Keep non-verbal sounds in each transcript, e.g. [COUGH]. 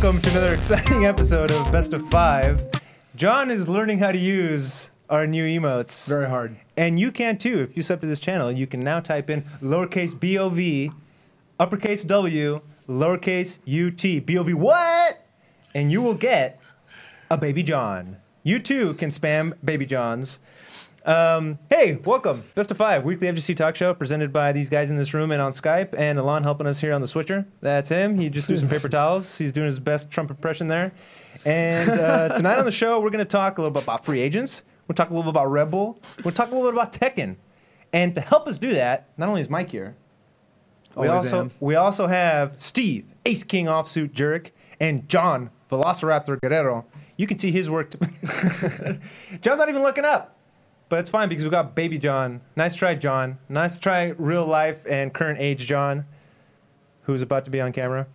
welcome to another exciting episode of Best of Five. John is learning how to use our new emotes. Very hard. And you can too. If you sub to this channel, you can now type in lowercase b o v, uppercase w, lowercase u t. B o v what? And you will get a baby John. You too can spam baby Johns. Um, hey, welcome. Best of Five, weekly FGC talk show presented by these guys in this room and on Skype. And Alon helping us here on the switcher. That's him. He just threw some paper towels. He's doing his best Trump impression there. And uh, [LAUGHS] tonight on the show, we're going to talk a little bit about free agents. We'll talk a little bit about Red Bull. We'll talk a little bit about Tekken. And to help us do that, not only is Mike here, we Always also am. we also have Steve, Ace King Offsuit Jurek, and John Velociraptor Guerrero. You can see his work. T- [LAUGHS] John's not even looking up, but it's fine because we got Baby John. Nice try, John. Nice try, real life and current age John, who's about to be on camera.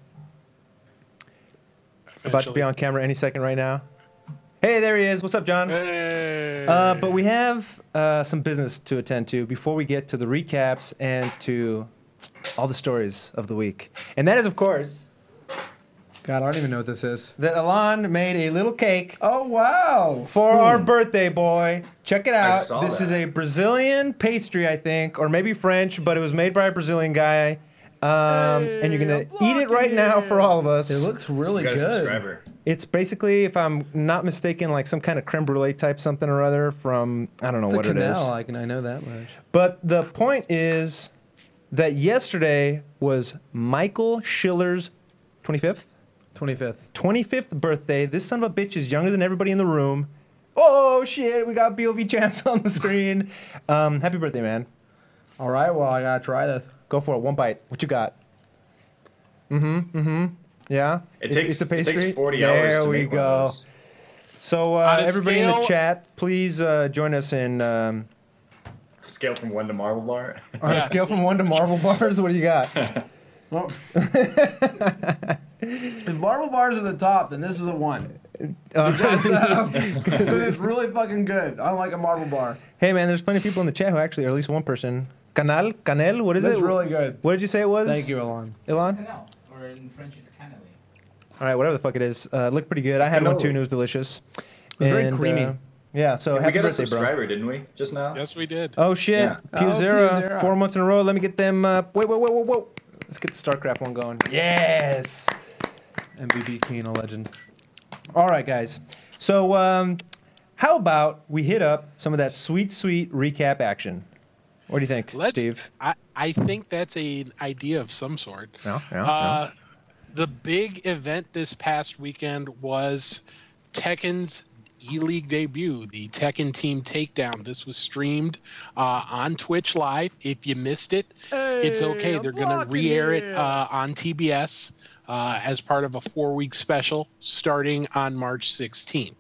About to be on camera any second right now. Hey, there he is. What's up, John? Hey. Uh, but we have uh, some business to attend to before we get to the recaps and to all the stories of the week. And that is, of course, God, I don't even know what this is. that Alon made a little cake Oh wow! for our birthday boy. Check it out. saw This that. is a Brazilian pastry, I think, or maybe French, but it was made by a Brazilian guy. Um, and you're gonna eat it right now for all of us. It looks really You got a good. subscriber. It's basically, if I'm not mistaken, like some kind of creme brulee type something or other from I don't know It's a what it is. canal. I can I know that much. But the point is that yesterday was Michael Schiller's 25th, Twenty fifth. 25th birthday. This son of a bitch is younger than everybody in the room. Oh shit, we got BOV champs [LAUGHS] on the screen. Um, happy birthday, man. All right. Well, I gotta try this. Go for it. One bite. What you got? Mm-hmm. Mm-hmm. Yeah. It It's- takes it's a pastry. It takes 40 there hours to we make one of go. those. So On uh, a everybody in the chat, please uh, join us in um, Scale from one to marble bar. on a scale from one to Marvel [LAUGHS] bars. What do you got? [LAUGHS] Well, if marble bars are the top, then this is a one. Because, [LAUGHS] 'cause it's really fucking good. I don't like a marble bar. Hey man, there's plenty of people in the chat who actually, or at least one person. Canal, Canel, what is It's it? really good. What did you say it was? Thank you, Elon. Elon. Canal, or in French it's cannelé. All right, whatever the fuck it is. Uh, it looked pretty good. I had one too, and it was delicious. It was very creamy. yeah, so we happy got a birthday, bro. subscriber, didn't we? Just now. yes, we did. Oh shit, Yeah. Pew Oh, Zero, Zero. four months in a row. Let me get them. Uh, wait, wait, wait, wait, wait. Let's get the StarCraft one going. Yes. MBB King, a legend. All right, guys. So, um, how about we hit up some of that sweet, sweet recap action? What do you think, Let's, Steve? I, I think that's an idea of some sort. No, no, Uh, the big event this past weekend was Tekken's E League debut, the Tekken Team Takedown. This was streamed uh, on Twitch Live. If you missed it, it's okay. They're going to re air it uh, on TBS uh, as part of a four week special starting on March 16th.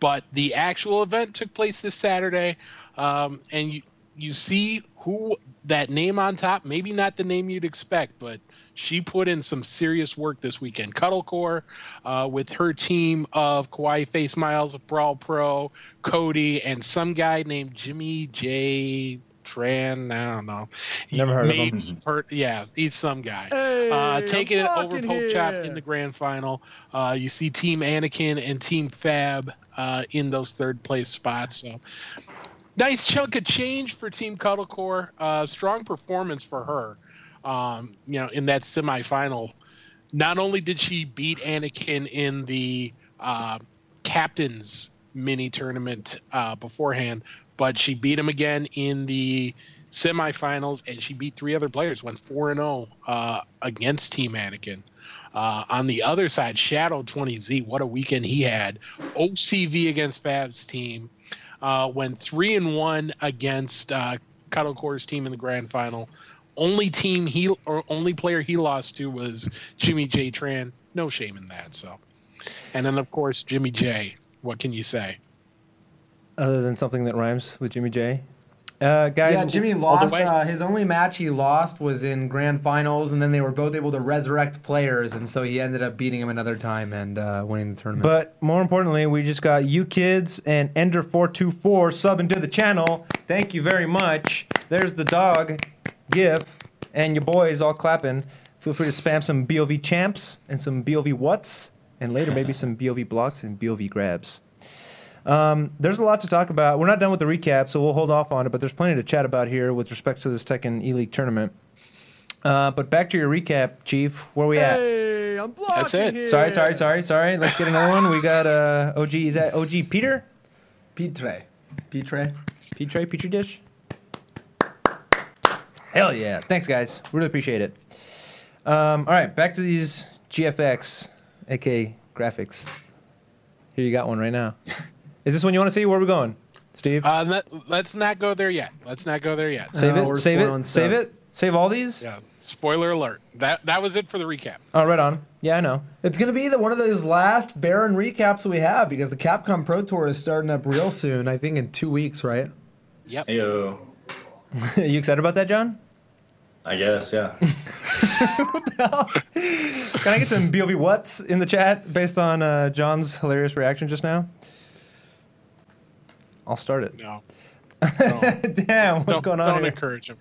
But the actual event took place this Saturday, um, and you, you see who that name on top, maybe not the name you'd expect, but she put in some serious work this weekend. Cuddlecore uh, with her team of Kawaii Face Miles, Brawl Pro, Cody, and some guy named Jimmy J. Tran. I don't know. He Never heard of him. heard- yeah, he's some guy. uh, taking it over Pokchop in the grand final. Uh, you see Team Anakin and Team Fab uh, in those third place spots. So nice chunk of change for Team Cuddlecore. Uh, strong performance for her. Um, you know, in that semifinal. Not only did she beat Anakin in the uh, captains mini tournament uh, beforehand, but she beat him again in the semifinals, and she beat three other players. Went four and zero uh, against Team Anakin. Uh, on the other side, Shadow 20Z, what a weekend he had. OCV against Fab's team. Uh, went three and one against uh, Cuddlecore's team in the grand final. Only team he or only player he lost to was Jimmy J Tran. No shame in that. So, and then of course Jimmy J. What can you say? Other than something that rhymes with Jimmy J. Uh, guys, Yeah, Jimmy lost. Uh, his only match he lost was in grand finals, and then they were both able to resurrect players, and so he ended up beating him another time and uh, winning the tournament. But more importantly, we just got you kids and Ender424 subbing to the channel. Thank you very much. There's the dog gif and your boys all clapping. Feel free to spam some BOV champs and some BOV what's and later maybe some BOV blocks and BOV grabs. Um, there's a lot to talk about. We're not done with the recap, so we'll hold off on it. But there's plenty to chat about here with respect to this Tekken E League tournament. Uh, but back to your recap, Chief. Where we at? Hey, I'm blocking That's it. here. Sorry, sorry, sorry, sorry. Let's get another one. We got uh, OG. Is that OG Peter? Petre. Petre. Petri Petri dish. Hell yeah! Thanks, guys. Really appreciate it. Um, all right, back to these GFX, aka graphics. Here you got one right now. [LAUGHS] Is this one you want to see? Where are we going, Steve? Uh, let, let's not go there yet. Let's not go there yet. save it. we're Save spoiling it. Save it. Save all these. Yeah. Spoiler alert. That that was it for the recap. Oh, right on. Yeah, I know. It's gonna be the one of those last barren recaps we have because the Capcom Pro Tour is starting up real soon. I think in two weeks, right? Yep. Ayo. [LAUGHS] you excited about that, John? I guess, yeah. [LAUGHS] Can I get some BOV what's in the chat based on uh, John's hilarious reaction just now? I'll start it. No. [LAUGHS] Don't, Damn, what's don't, going on Don't here? encourage him.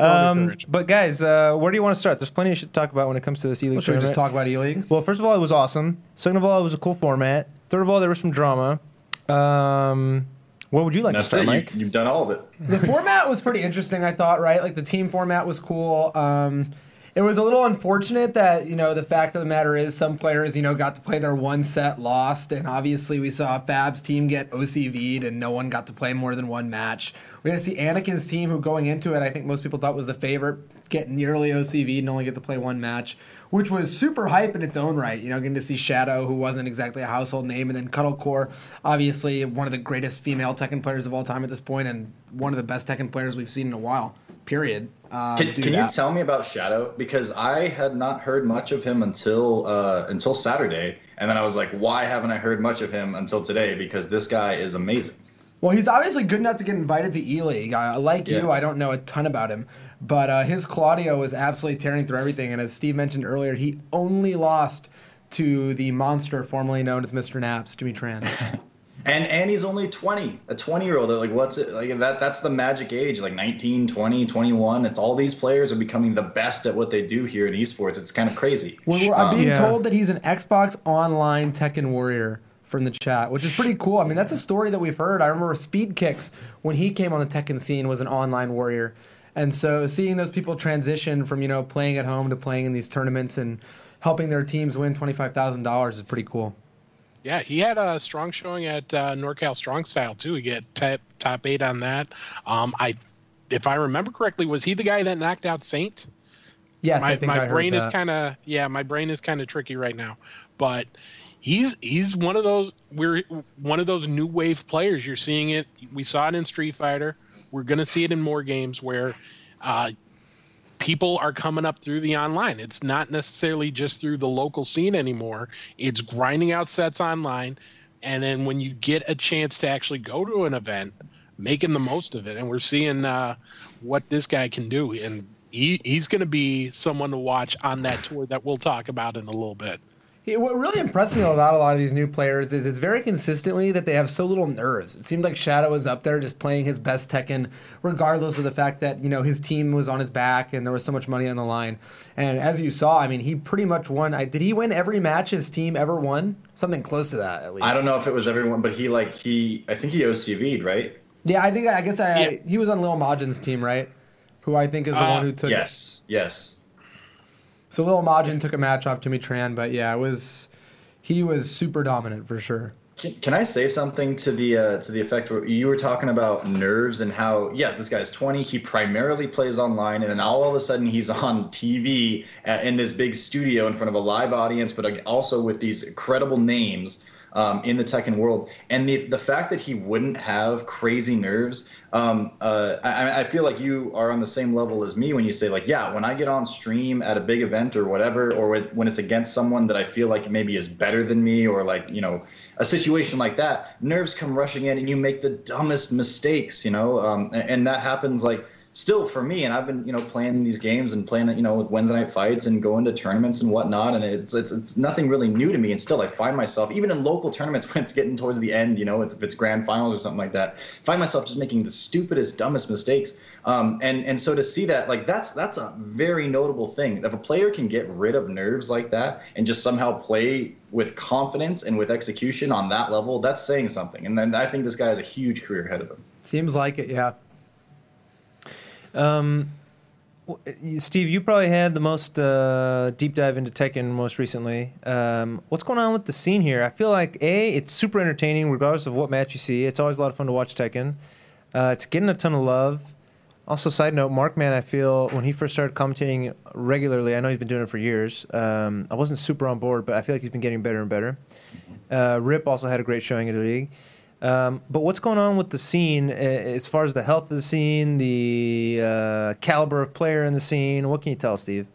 Um, encourage him. but guys, uh, where do you want to start? There's plenty of shit to talk about when it comes to this E League Well, should we just talk about E League? Well, first of all, it was awesome. Second of all, it was a cool format. Third of all, there was some drama. Um, where would you like to start, it. Mike? You, you've done all of it. the format was pretty interesting, I thought, right? Like the team format was cool. Um, it was a little unfortunate that, you know, the fact of the matter is some players, you know, got to play their one set lost. And obviously we saw Fab's team get OCV'd and no one got to play more than one match. We got to see Anakin's team, who going into it, I think most people thought was the favorite, get nearly OCV'd and only get to play one match, which was super hype in its own right. You know, getting to see Shadow, who wasn't exactly a household name, and then Cuddlecore, obviously one of the greatest female Tekken players of all time at this point, and one of the best Tekken players we've seen in a while. Period. Uh, Can, can you tell me about Shadow? Because I had not heard much of him until uh, until Saturday, and then I was like, why haven't I heard much of him until today? Because this guy is amazing. Well, he's obviously good enough to get invited to E League. Uh, like you, I don't know a ton about him, but uh, his Claudio is absolutely tearing through everything. And as Steve mentioned earlier, he only lost to the monster formerly known as Mr. Naps, Jimmy Tran. [LAUGHS] And and he's only 20, a 20 year old. Like what's it like that that's the magic age, like 19, 20, 21. It's all these players are becoming the best at what they do here in esports. It's kind of crazy. Well, we're, I'm Um, being Yeah. told that he's an Xbox Online Tekken Warrior from the chat, which is pretty cool. I mean, that's a story that we've heard. I remember Speed Kicks when he came on the Tekken scene was an online warrior, and so seeing those people transition from you know playing at home to playing in these tournaments and helping their teams win twenty five thousand dollars is pretty cool. Yeah, he had a strong showing at uh, NorCal Strong Style too. He get top top eight on that. Um, I, if I remember correctly, was he the guy that knocked out Saint? Yes, my I think my I heard brain is kind of yeah, my brain is kind of tricky right now, but he's he's one of those we're one of those new wave players. You're seeing it. We saw it in Street Fighter. We're gonna see it in more games where. Uh, people are coming up through the online. It's not necessarily just through the local scene anymore. It's grinding out sets online. And then when you get a chance to actually go to an event, making the most of it. And we're seeing uh, what this guy can do. And he, he's going to be someone to watch on that tour that we'll talk about in a little bit. Yeah, What really impressed me about a lot of these new players is it's very consistently that they have so little nerves. It seemed like Shadow was up there just playing his best Tekken, regardless of the fact that you know his team was on his back and there was so much money on the line. And as you saw, I mean, he pretty much won. I, did he win every match his team ever won? Something close to that, at least. I don't know if it was everyone, but he like he I think he OCV'd, right? Yeah, I think I guess I, Yeah. he was on Lil Majin's team, right? Who I think is the Uh, one who took. Yes. Yes. So Lil Majin took a match off Jimmy Tran, but yeah, it was he was super dominant for sure. Can, I say something to the uh, to the effect where you were talking about nerves and how yeah this guy's 20 he primarily plays online and then all of a sudden he's [LAUGHS] on TV in this big studio in front of a live audience but also with these incredible names um, in the Tekken world. And the the fact that he wouldn't have crazy nerves um, uh, I, I feel like you are on the same level as me when you say like yeah when I get on stream at a big event or whatever or when it's against someone that I feel like maybe is better than me or like you know a situation like that, nerves come rushing in and you make the dumbest mistakes, you know, um, and, and that happens like still for me, and I've been you know playing these games and playing you know with Wednesday night fights and going to tournaments and whatnot, and it's it's, it's nothing really new to me. And still, I find myself even in local tournaments [LAUGHS] when it's getting towards the end, you know, it's, if it's grand finals or something like that, find myself just making the stupidest, dumbest mistakes. Um, and and so to see that like that's that's a very notable thing. If a player can get rid of nerves like that and just somehow play with confidence and with execution on that level, that's saying something. And then I think this guy has a huge career ahead of him. Seems like it, yeah. Um, Steve, you probably had the most uh, deep dive into Tekken most recently. Um, what's going on with the scene here? I feel like a it's super entertaining regardless of what match you see. It's always a lot of fun to watch Tekken. Uh, it's getting a ton of love. Also, side note, Markman, I feel when he first started commentating regularly, I know he's been doing it for years. Um, I wasn't super on board, but I feel like he's been getting better and better. Uh, Rip also had a great showing in the league. Um, but what's going on with the scene as far as the health of the scene, the uh, caliber of player in the scene? What can you tell, Steve?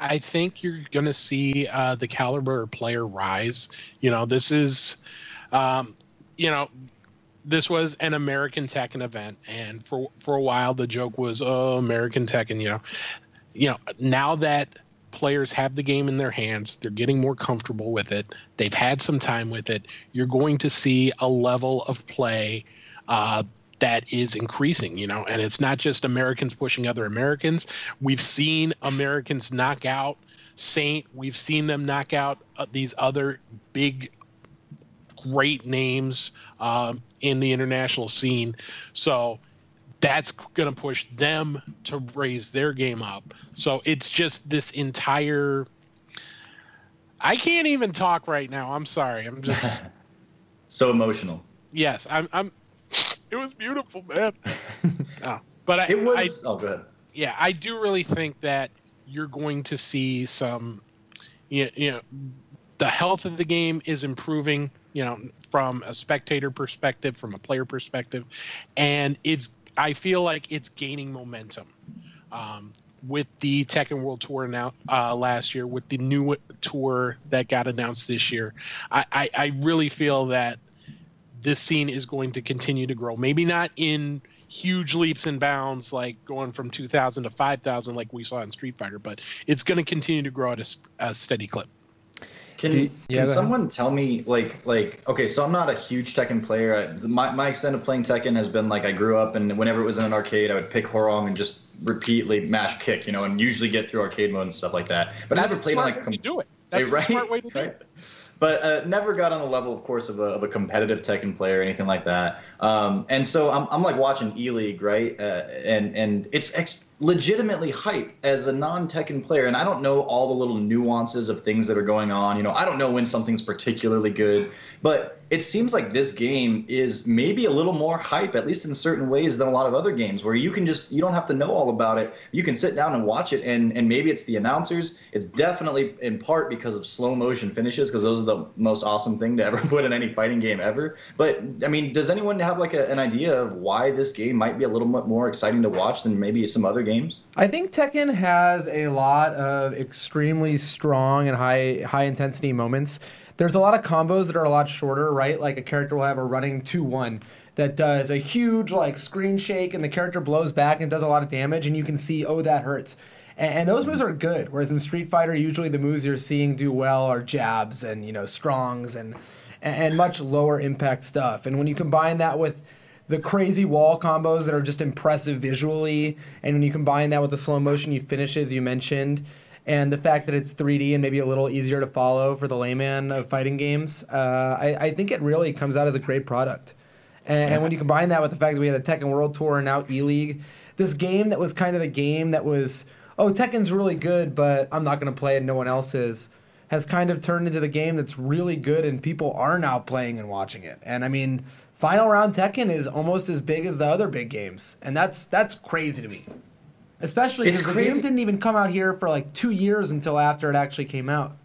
I think you're going to see uh, the caliber of player rise. You know, this is, um, you know, this was an American Tekken event, and for for a while the joke was, "Oh, American Tekken." You know, you know, now that players have the game in their hands. They're getting more comfortable with it. They've had some time with it. You're going to see a level of play uh, that is increasing, you know, and it's not just Americans pushing other Americans. We've seen Americans knock out Saint. We've seen them knock out uh, these other big, great names um, in the international scene. So that's going to push them to raise their game up. So it's just this entire. I can't even talk right now. I'm sorry. I'm just [LAUGHS] so emotional. Yes, I'm. I'm. It was beautiful, man. [LAUGHS] no, but I, it was. I, oh, good. Yeah, I do really think that you're going to see some. You you know, the health of the game is improving. You know, from a spectator perspective, from a player perspective, and it's I feel like it's gaining momentum. Um, with the Tekken World Tour now uh, last year, with the new tour that got announced this year, I, I, I really feel that this scene is going to continue to grow. Maybe not in huge leaps and bounds like going from 2000 to 5000 like we saw in Street Fighter, but it's going to continue to grow at a, a steady clip. Can, you, yeah, can someone tell me like like okay so i'm not a huge tekken player I, my, my extent of playing tekken has been like i grew up and whenever it was in an arcade i would pick Hwoarang and just repeatedly mash kick you know and usually get through arcade mode and stuff like that but That's i never played smart like way to do it [LAUGHS] that's right? smart way to do right? it but uh, never got on the level, of course, of a, of a competitive Tekken player or anything like that. Um, and so I'm, I'm like watching E League, right? Uh, and and it's ex- legitimately hype as a non-Tekken player, and I don't know all the little nuances of things that are going on. You know, I don't know when something's particularly good, but it seems like this game is maybe a little more hype, at least in certain ways, than a lot of other games where you can just you don't have to know all about it. You can sit down and watch it, and and maybe it's the announcers. It's definitely in part because of slow motion finishes, because those are the most awesome thing to ever [LAUGHS] put in any fighting game ever. But I mean, does anyone have like a, an idea of why this game might be a little bit more exciting to watch than maybe some other games? I think Tekken has a lot of extremely strong and high high intensity moments there's a lot of combos that are a lot shorter, right? Like a character will have a running 2 1 that does a huge like screen shake and the character blows back and does a lot of damage and you can see, oh, that hurts. And, and those moves are good. Whereas in Street Fighter, usually the moves you're seeing do well are jabs and, you know, strongs and, and much lower impact stuff. And when you combine that with the crazy wall combos that are just impressive visually, and when you combine that with the slow motion you finishes you mentioned, and the fact that it's 3D and maybe a little easier to follow for the layman of fighting games, uh, I, I, think it really comes out as a great product. And, and, when you combine that with the fact that we had the Tekken World Tour and now E League, this game that was kind of the game that was, oh, Tekken's really good, but I'm not going to play it, no one else is, has kind of turned into the game that's really good and people are now playing and watching it. And I mean, Final Round Tekken is almost as big as the other big games, and that's that's crazy to me. Especially because the game didn't even come out here for like two years until after it actually came out.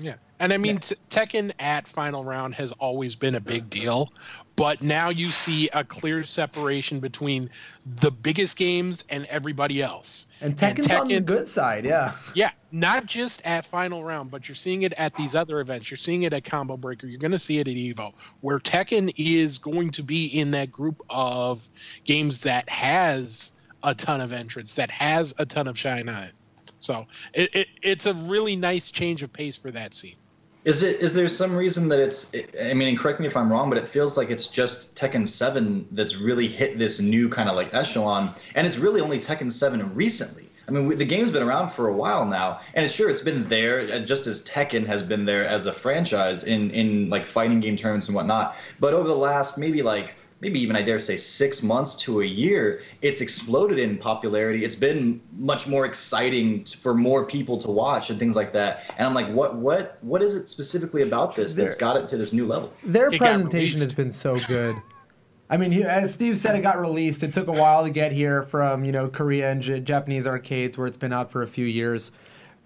Yeah. And I mean, yeah. Tekken at Final Round has always been a big deal, but now you see a clear separation between the biggest games and everybody else. And Tekken's and Tekken, on the good side, yeah. Yeah, not just at Final Round, but you're seeing it at these other events. You're seeing it at Combo Breaker. You're going to see it at Evo, where Tekken is going to be in that group of games that has a ton of entrance that has a ton of shine on it. So it, it it's a really nice change of pace for that scene. Is it? Is there some reason that it's? I mean, correct me if I'm wrong, but it feels like it's just Tekken 7 that's really hit this new kind of like echelon, and it's really only Tekken 7 recently. I mean, we, the game's been around for a while now, and it's sure it's been there uh, just as Tekken has been there as a franchise in in like fighting game tournaments and whatnot. But over the last maybe like maybe even I dare say six months to a year, it's exploded in popularity. It's been much more exciting for more people to watch and things like that. And I'm like, what what what is it specifically about this that's got it to this new level? Their It presentation has been so good. I mean, as Steve said, it got released. It took a while to get here from you know Korea and J- Japanese arcades, where it's been out for a few years.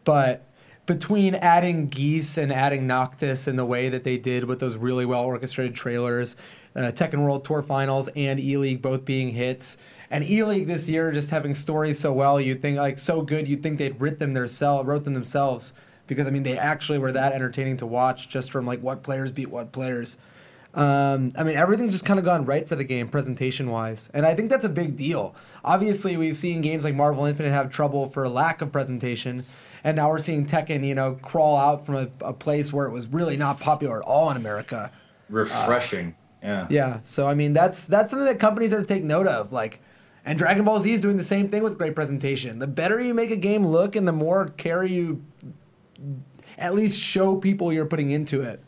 But between adding Geese and adding Noctis in the way that they did with those really well orchestrated trailers, uh, Tekken World Tour Finals and E League both being hits, and E League this year just having stories so well, you'd think like so good, you'd think they'd writ them themselves, wrote them themselves, because I mean they actually were that entertaining to watch just from like what players beat what players. Um, I mean, everything's just kind of gone right for the game presentation wise, and I think that's a big deal. Obviously, we've seen games like Marvel Infinite have trouble for lack of presentation, and now we're seeing Tekken, you know, crawl out from a, a place where it was really not popular at all in America. Refreshing. Yeah. Yeah, so I mean, that's that's something that companies have to take note of. Like, and Dragon Ball Z is doing the same thing with great presentation. The better you make a game look, and the more care you at least show people you're putting into it,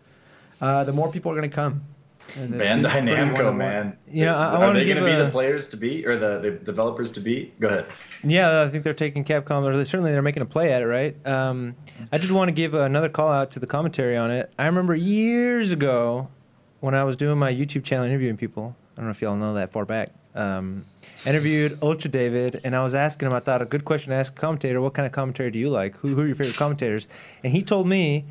uh, the more people are going to come. And it Bandai Namco, man. You know, I- I are wanna they going to be a- the players to beat or the, the developers to beat? Go ahead. Yeah, I think they're taking Capcom, or they- certainly they're making a play at it, right? Um, I did want to give another call out to the commentary on it. I remember years ago when I was doing my YouTube channel interviewing people. I don't know if y'all know that far back. Um, interviewed Ultra David, and I was asking him. I thought a good question to ask a commentator: What kind of commentary do you like? Who, who are your favorite commentators? And he told me,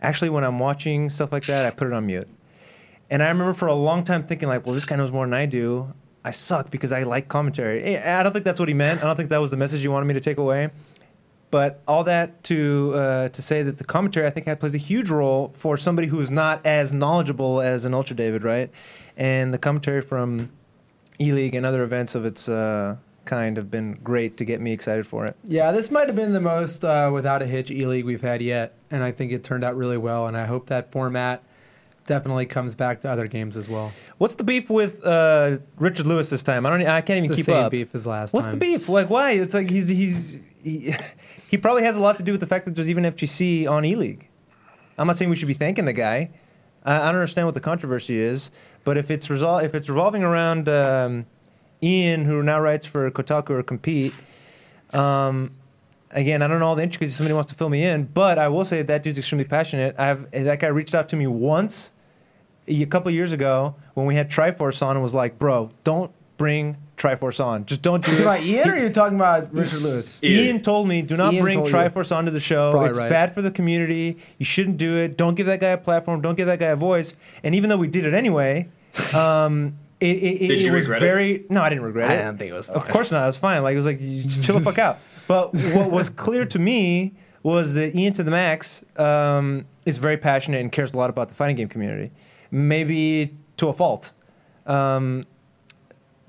actually, when I'm watching stuff like that, I put it on mute. And I remember for a long time thinking like, well, this guy knows more than I do. I suck because I like commentary. Eh, I don't think that's what he meant. I don't think that was the message he wanted me to take away. But all that to uh, to say that the commentary I think had plays a huge role for somebody who is not as knowledgeable as an Ultra David, right? And the commentary from E League and other events of its uh, kind have been great to get me excited for it. Yeah, this might have been the most uh, without a hitch E League we've had yet, and I think it turned out really well. And I hope that format definitely comes back to other games as well. What's the beef with uh, Richard Lewis this time? I don't. I can't even It's the keep same up. beef as last What's time. the beef? Like, why? It's like he's he's he, probably has a lot to do with the fact that there's even FGC on E League. I'm not saying we should be thanking the guy. I, I don't understand what the controversy is, but if it's resol- if it's revolving around um, Ian, who now writes for Kotaku or Compete, um, again, I don't know all the intricacies. Somebody wants to fill me in, but I will say that, that dude's extremely passionate. I've that guy reached out to me once a couple years ago when we had Triforce on and was like, "Bro, don't bring Triforce on. Just don't do You it." talking about Ian or are you talking about Richard Lewis? Ian. Ian told me, do not Ian bring told you. Triforce onto the show. Probably it's right. bad for the community. You shouldn't do it. Don't give that guy a platform. Don't give that guy a voice. And even though we did it anyway, um, it, [LAUGHS] it, it, Did it you was regret it? very. No, I didn't regret I it. I didn't think it was Of course not. It was fine. Like it was like you just chill the fuck out. [LAUGHS] But what was clear to me was that Ian to the max um, is very passionate and cares a lot about the fighting game community. Maybe to a fault. Um,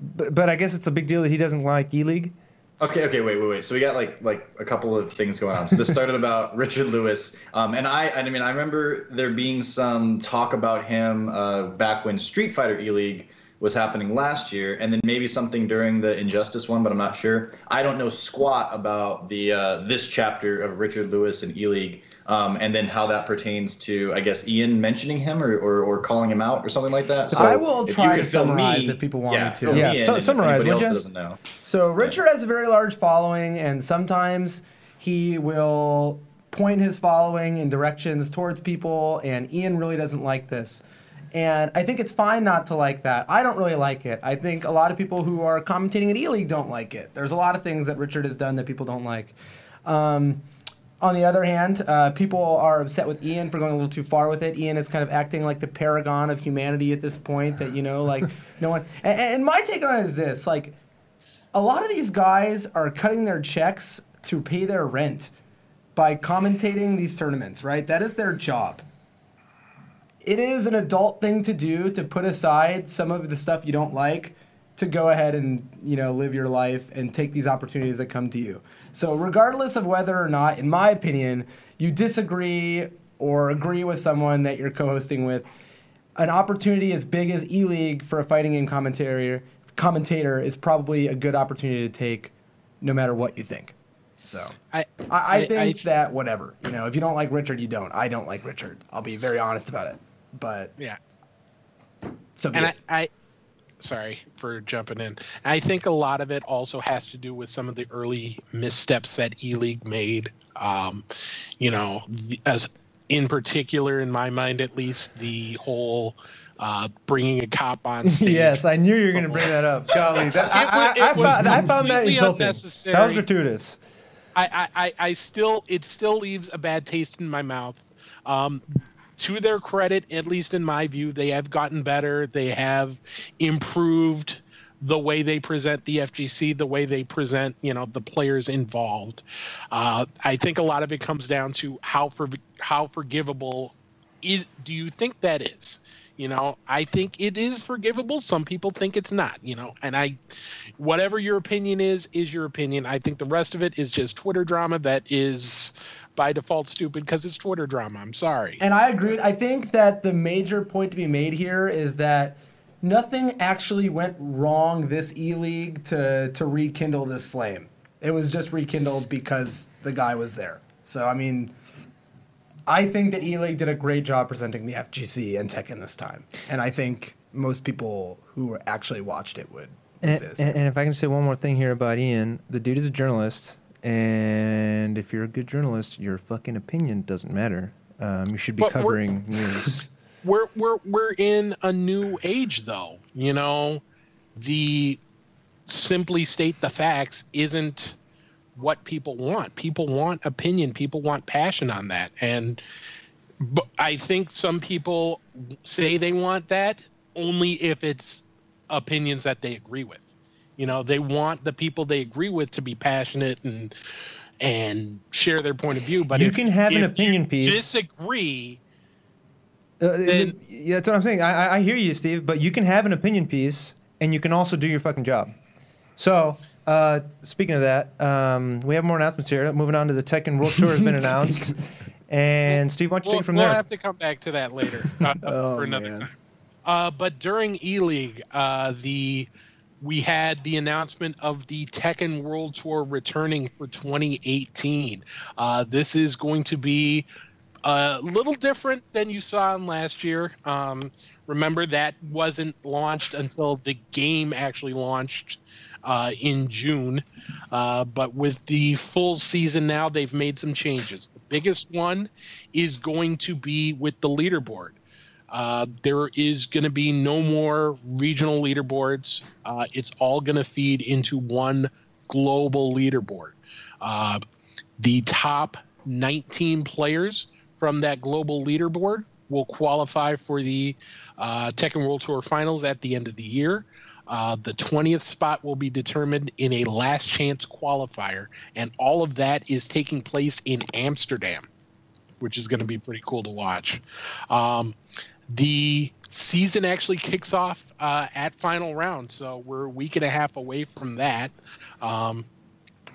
but, but I guess it's a big deal that he doesn't like E League. Okay, okay, wait, wait, wait. So we got like like a couple of things going on. So this started about [LAUGHS] Richard Lewis, um, and I, I mean, I remember there being some talk about him uh, back when Street Fighter E League was happening last year, and then maybe something during the Injustice one, but I'm not sure. I don't know squat about the uh, this chapter of Richard Lewis and E League, um, and then how that pertains to, I guess, Ian mentioning him or, or, or calling him out or something like that. If I will try to summarize if people want me to. Yeah, so- summarize, would else ya? doesn't know. So Richard has a very large following, and sometimes he will point his following in directions towards people, and Ian really doesn't like this. And I think it's fine not to like that. I don't really like it. I think a lot of people who are commentating at E League don't like it. There's a lot of things that Richard has done that people don't like. Um, on the other hand, uh, people are upset with Ian for going a little too far with it. Ian is kind of acting like the paragon of humanity at this point. That you know, like [LAUGHS] no one. And, and my take on it is this: like, a lot of these guys are cutting their checks to pay their rent by commentating these tournaments. Right? That is their job. It is an adult thing to do to put aside some of the stuff you don't like to go ahead and you know live your life and take these opportunities that come to you. So regardless of whether or not, in my opinion, you disagree or agree with someone that you're co-hosting with, an opportunity as big as E League for a fighting game commentator commentator is probably a good opportunity to take, no matter what you think. So I I, I I- think I- that whatever you know, if you don't like Richard, you don't. I don't like Richard. I'll be very honest about it. But yeah. so and. I, I sorry for jumping in i think a lot of it also has to do with some of the early missteps that e-league made um, you know the, as in particular in my mind at least the whole uh, bringing a cop on [LAUGHS] stage Yes, I knew you were going to bring that up. [LAUGHS] Golly, that, I, I, I, found, I found that insulting. That was gratuitous. I, I, I- I still it still leaves a bad taste in my mouth. Um, to their credit, at least in my view, they have gotten better. They have improved the way they present the FGC, the way they present, you know, the players involved. Uh, I think a lot of it comes down to how for how forgivable is do you think that is? You know, I think it is forgivable. Some people think it's not, you know, and I, whatever your opinion is, is your opinion. I think the rest of it is just Twitter drama that is by default stupid because it's Twitter drama. I'm sorry. And I agree. I think that the major point to be made here is that nothing actually went wrong this E League to to rekindle this flame. It was just rekindled because the guy was there. So I mean, I think that E League did a great job presenting the FGC and Tekken this time, and I think most people who actually watched it would And, exist. and, and if I can say one more thing here about Ian, the dude is a journalist, and if you're a good journalist, your fucking opinion doesn't matter. Um, you should be But we're- covering [LAUGHS] news. we're we're we're in a new age though you know? The simply state the facts isn't what people want. People want opinion. People want passion on that. And but i think some people say they want that only if it's opinions that they agree with you know they want the people they agree with to be passionate and and share their point of view but You if- can have an if you opinion piece. disagree Uh, Then- yeah, that's what I'm saying. I, I- I hear you, Steve, but you can have an opinion piece, and you can also do your fucking job. So, uh, speaking of that, um, we have more announcements here. Moving on to the Tekken World Tour has been [LAUGHS] announced, and Steve, why don't you we'll, take it from we'll there? have to come back to that later uh, [LAUGHS] Oh, for another man. time. Uh, but during E League, uh, the we had the announcement of the Tekken World Tour returning for 2018. Uh, this is going to be a little different than you saw in last year. Um, remember that wasn't launched until the game actually launched uh, in June. Uh, but with the full season now, they've made some changes. The biggest one is going to be with the leaderboard. Uh, there is going to be no more regional leaderboards. Uh, it's all going to feed into one global leaderboard. Uh, the top 19 players from that global leaderboard will qualify for the uh, Tekken World Tour Finals at the end of the year. Uh, the 20th spot will be determined in a last chance qualifier, and all of that is taking place in Amsterdam, which is going to be pretty cool to watch. Um, the season actually kicks off uh, at final round, so we're a week and a half away from that. Um,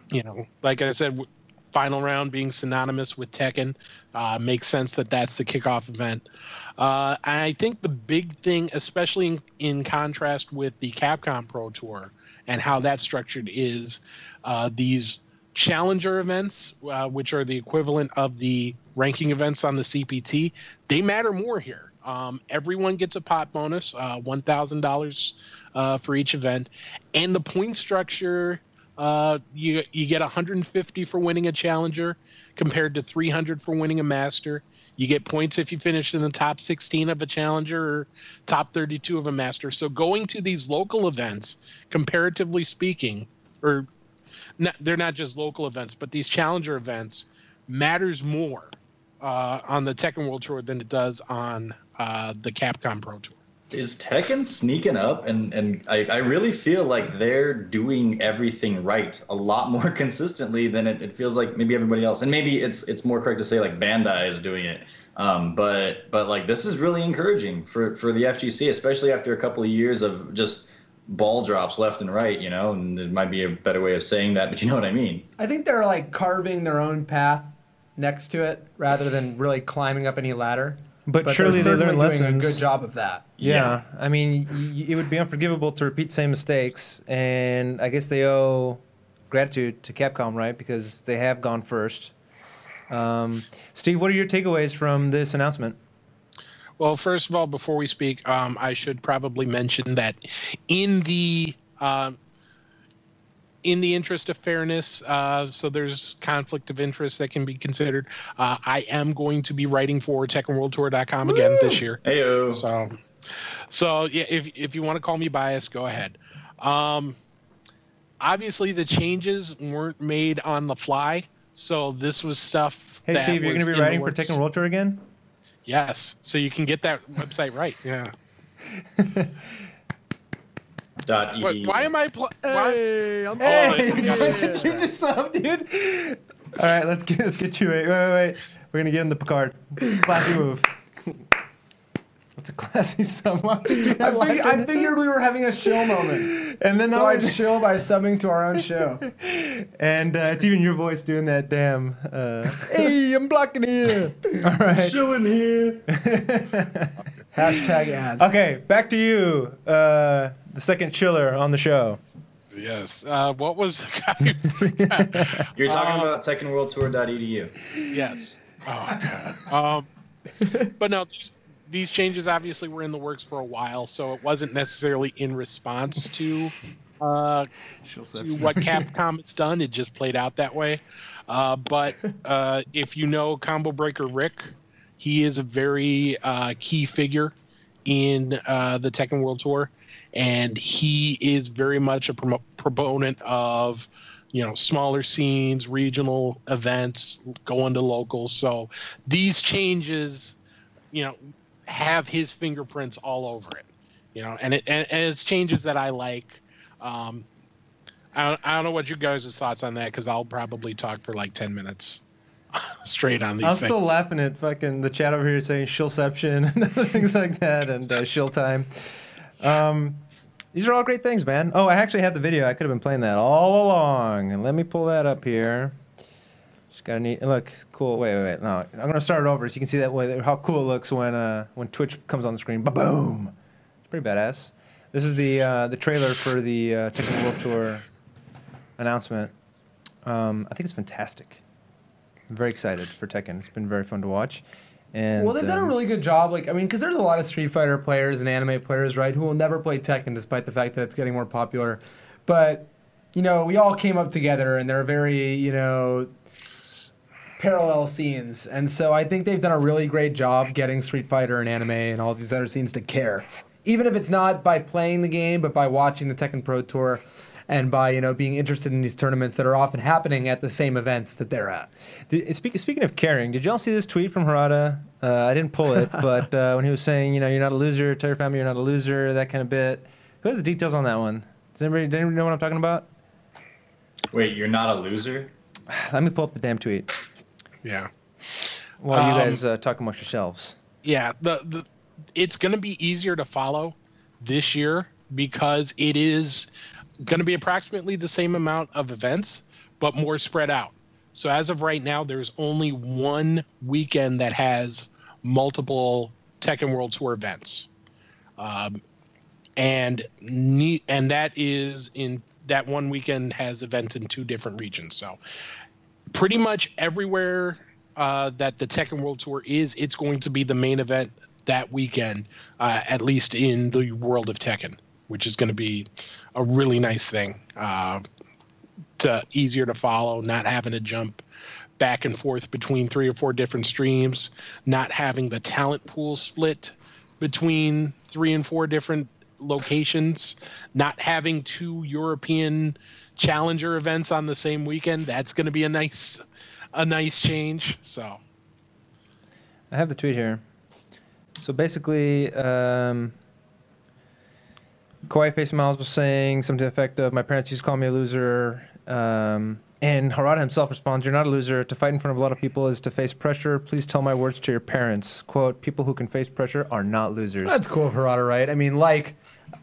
you know, like I said, final round being synonymous with Tekken uh, makes sense that that's the kickoff event. Uh, I think the big thing, especially in, in contrast with the Capcom Pro Tour and how that's structured, is uh, these challenger events, uh, which are the equivalent of the ranking events on the CPT. They matter more here. Um, everyone gets a pot bonus, uh, one thousand uh, dollars for each event, and the point structure. Uh, you you get 150 for winning a challenger, compared to 300 for winning a master. You get points if you finish in the top 16 of a challenger or top 32 of a master. So going to these local events, comparatively speaking, or not, they're not just local events, but these challenger events matters more uh, on the Tekken World Tour than it does on uh, the Capcom Pro Tour. Is Tekken sneaking up? And and I, I really feel like they're doing everything right a lot [LAUGHS] more consistently than it, it feels like maybe everybody else. And maybe it's it's more correct to say like Bandai is doing it. Um, but but like this is really encouraging for for the FGC, especially after a couple of years of just ball drops left and right, you know, and there might be a better way of saying that, but you know what I mean. I think they're like carving their own path next to it rather than really climbing up any ladder. But, they're surely they certainly learn doing lessons. a good job of that. Yeah, I mean, y- it would be unforgivable to repeat same mistakes, and I guess they owe gratitude to Capcom, right? Because they have gone first. Um, Steve, what are your takeaways from this announcement? Well, first of all, before we speak, um, I should probably mention that in the um, in the interest of fairness, uh, so there's conflict of interest that can be considered. Uh, I am going to be writing for TekkenWorldTour.com again this year. Heyo. So, so yeah, if if you want to call me biased, go ahead. Um, obviously, the changes weren't made on the fly, so this was stuff. Hey, that Steve, you're going to be writing for works. Tekken World Tour again? Yes, so you can get that website right. Yeah. [LAUGHS] Dot What, why am I? Pl- why? I'm Hey, yeah. [LAUGHS] what you just up, dude? All right, let's get let's get you. Wait, wait, wait. wait. We're gonna get in the Picard. Classy move. What's a classy sub? Why would you do I, fig- I figured we were having a shill moment. And then So I I'd shill by subbing to our own show. and uh, it's even your voice doing that damn. Uh, [LAUGHS] hey, I'm blocking here. [LAUGHS] All right. Showing here. Hashtag ad. Okay, back to you, uh, the second chiller on the show. Yes. Uh, what was the [LAUGHS] guy? [LAUGHS] You're talking Uh, about TekkenWorldTour.edu. yes. Oh God. Um, but no, these, these changes obviously were in the works for a while, so it wasn't necessarily in response to uh, to what Capcom has done. It just played out that way. Uh, but uh, if you know Combo Breaker Rick, he is a very uh, key figure in uh, the Tekken World Tour, and he is very much a promo- proponent of you know smaller scenes, regional events, going to locals. So these changes, you know, have his fingerprints all over it. You know, and it and, and it's changes that I like. Um, I don't, I don't know what you guys' thoughts on that because I'll probably talk for like ten minutes [LAUGHS] straight on these I'm things. still laughing at fucking the chat over here saying shillception [LAUGHS] and things like that and uh, shill time. Um, these are all great things, man. Oh, I actually had the video. I could have been playing that all along. And let me pull that up here. Just gotta need look cool. Wait, wait, wait. No, I'm gonna start it over so you can see that way how cool it looks when uh, when Twitch comes on the screen. Ba boom. It's pretty badass. This is the uh, the trailer for the uh, Tekken World Tour announcement. Um, I think it's fantastic. I'm very excited for Tekken. It's been very fun to watch. And Well, they've done a um, really good job. Like, I mean, because there's a lot of Street Fighter players and anime players, right, who will never play Tekken despite the fact that it's getting more popular. But, you know, we all came up together and they're very, you know, parallel scenes. And so I think they've done a really great job getting Street Fighter and anime and all these other scenes to care. Even if it's not by playing the game, but by watching the Tekken Pro Tour and by, you know, being interested in these tournaments that are often happening at the same events that they're at. Did, speak, speaking of caring, did y'all see this tweet from Harada? Uh, I didn't pull it, [LAUGHS] but uh, when he was saying, you know, you're not a loser, tell your family you're not a loser, that kind of bit. Who has the details on that one? Does anybody, does anybody know what I'm talking about? Wait, you're not a loser? [SIGHS] Let me pull up the damn tweet yeah. while you Um, guys uh, talk amongst yourselves. yeah the, the it's going to be easier to follow this year because it is going to be approximately the same amount of events but more spread out. So as of right now there's only one weekend that has multiple Tekken World Tour events. Um, and ne- and that is in that one weekend has events in two different regions. So pretty much everywhere uh, that the Tekken World Tour is, it's going to be the main event that weekend, uh, at least in the world of Tekken, which is going to be a really nice thing. Uh, to easier to follow, not having to jump back and forth between three or four different streams, not having the talent pool split between three and four different locations, not having two European challenger events on the same weekend. That's going to be a nice a nice change. So, I have the tweet here. So basically, um, Kawaii Face Miles was saying something to the effect of, "My parents used to call me a loser," um, and Harada himself responds, "You're not a loser. To fight in front of a lot of people is to face pressure. Please tell my words to your parents." "Quote: People who can face pressure are not losers." That's cool of Harada, right? I mean, like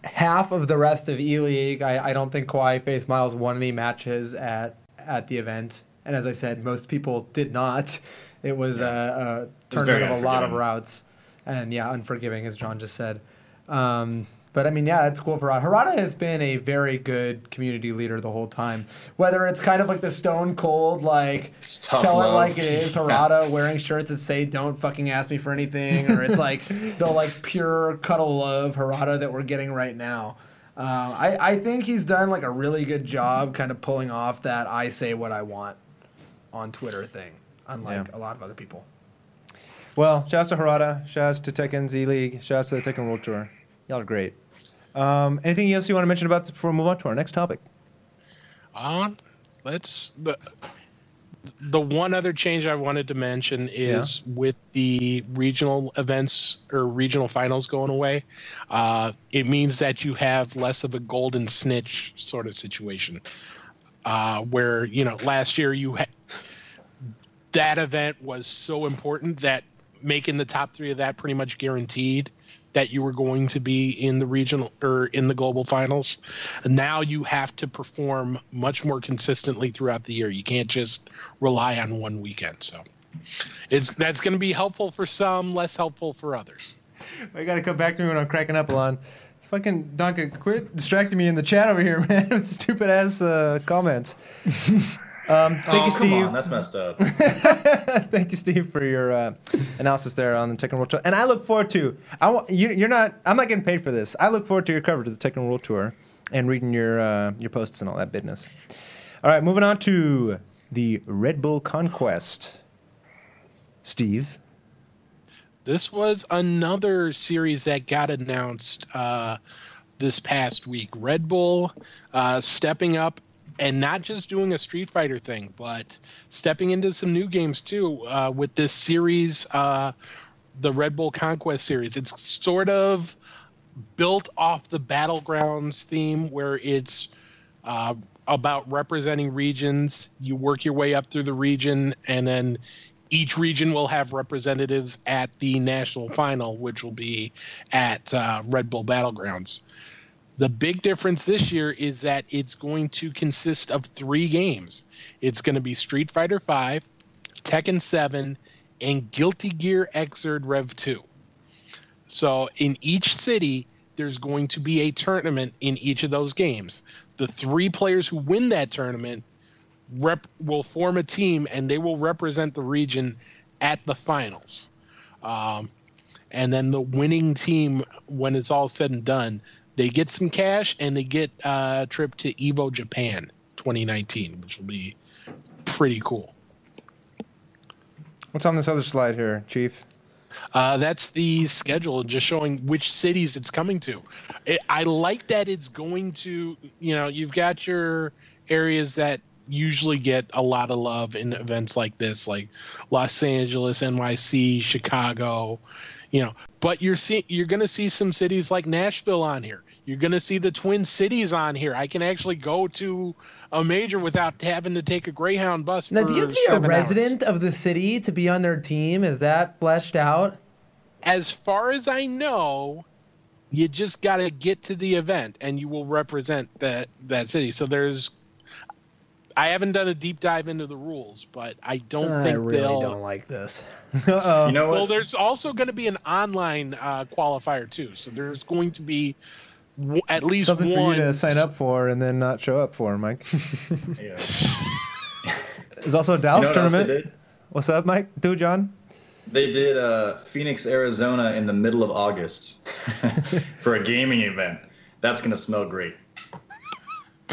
half of the rest of E League. I, I don't think Kawaii Face Miles won any matches at at the event, and as I said, most people did not. It was a, a tournament very of a lot of routes, and yeah, unforgiving as John just said. Um, but I mean, yeah, it's cool for Harada. Harada has been a very good community leader the whole time. Whether it's kind of like the stone cold, like tell it like it is, [LAUGHS] Harada wearing shirts that say "Don't fucking ask me for anything," or it's like [LAUGHS] the like pure cuddle love Harada that we're getting right now. Uh, I I think he's done like a really good job, kind of pulling off that "I say what I want" on Twitter thing, unlike Yeah. a lot of other people. Well, shouts to Harada, shouts to Tekken Z League, shouts to the Tekken World Tour. Y'all are great. Um, anything else you want to mention about this before we move on to our next topic? On, let's the the one other change I wanted to mention is with the regional events or regional finals going away. Uh, it means that you have less of a golden snitch sort of situation, uh, where you know last year you had that event was so important that making the top three of that pretty much guaranteed that you were going to be in the regional or in the global finals. Now you have to perform much more consistently throughout the year. You can't just rely on one weekend. So it's that's going to be helpful for some, less helpful for others. I got to come back to me when I'm cracking up, Alon. Fucking Duncan, quit distracting me in the chat over here, [LAUGHS] man. Stupid ass uh, comments. [LAUGHS] Um, thank oh, you, come Steve. on, that's messed up. [LAUGHS] Thank you, Steve, for your uh, analysis there on the Tekken World Tour. And I look forward to. I want you. You're not. I'm not getting paid for this. I look forward to your coverage of the Tekken World Tour and reading your uh, your posts and all that business. All right, moving on to the Red Bull Conquest. Steve, This was another series that got announced uh, this past week. Red Bull uh, stepping up and not just doing a Street Fighter thing, but stepping into some new games too uh, with this series, uh, the Red Bull Conquest series. It's sort of built off the Battlegrounds theme, where it's uh, about representing regions. You work your way up through the region, and then each region will have representatives at the national final, which will be at uh, Red Bull Battlegrounds. The big difference this year is that it's going to consist of three games. It's going to be Street Fighter V, Tekken 7, and Guilty Gear Xrd Rev 2. So in each city, there's going to be a tournament in each of those games. The three players who win that tournament rep will form a team and they will represent the region at the finals. Um, and then the winning team, when it's all said and done, they get some cash and they get a trip to Evo Japan 2019, which will be pretty cool. what's on this other slide here, Chief? Uh, that's the schedule, just showing which cities it's coming to. It, I like that it's going to, you know, you've got your areas that usually get a lot of love in events like this, like Los Angeles, NYC, Chicago, you know. But you're see, you're going to see some cities like Nashville on here. You're going to see the Twin Cities on here. I can actually go to a major without having to take a Greyhound bus. Now, do you have to be a seven hours. resident of the city to be on their team? Is that fleshed out? as far as I know, you just got to get to the event and you will represent that that city. So there's I haven't done a deep dive into the rules, but I don't I think really they'll don't like this. [LAUGHS] Uh-oh. You know what? Well, there's also going to be an online uh, qualifier too. So there's going to be w- at least Something for one you to sign up for and then not show up for, Mike. [LAUGHS] Yeah. There's also a You Dallas know what else they tournament. did? What's up, Mike? Do John? They did uh, Phoenix, Arizona in the middle of August [LAUGHS] for a gaming event. That's gonna smell great.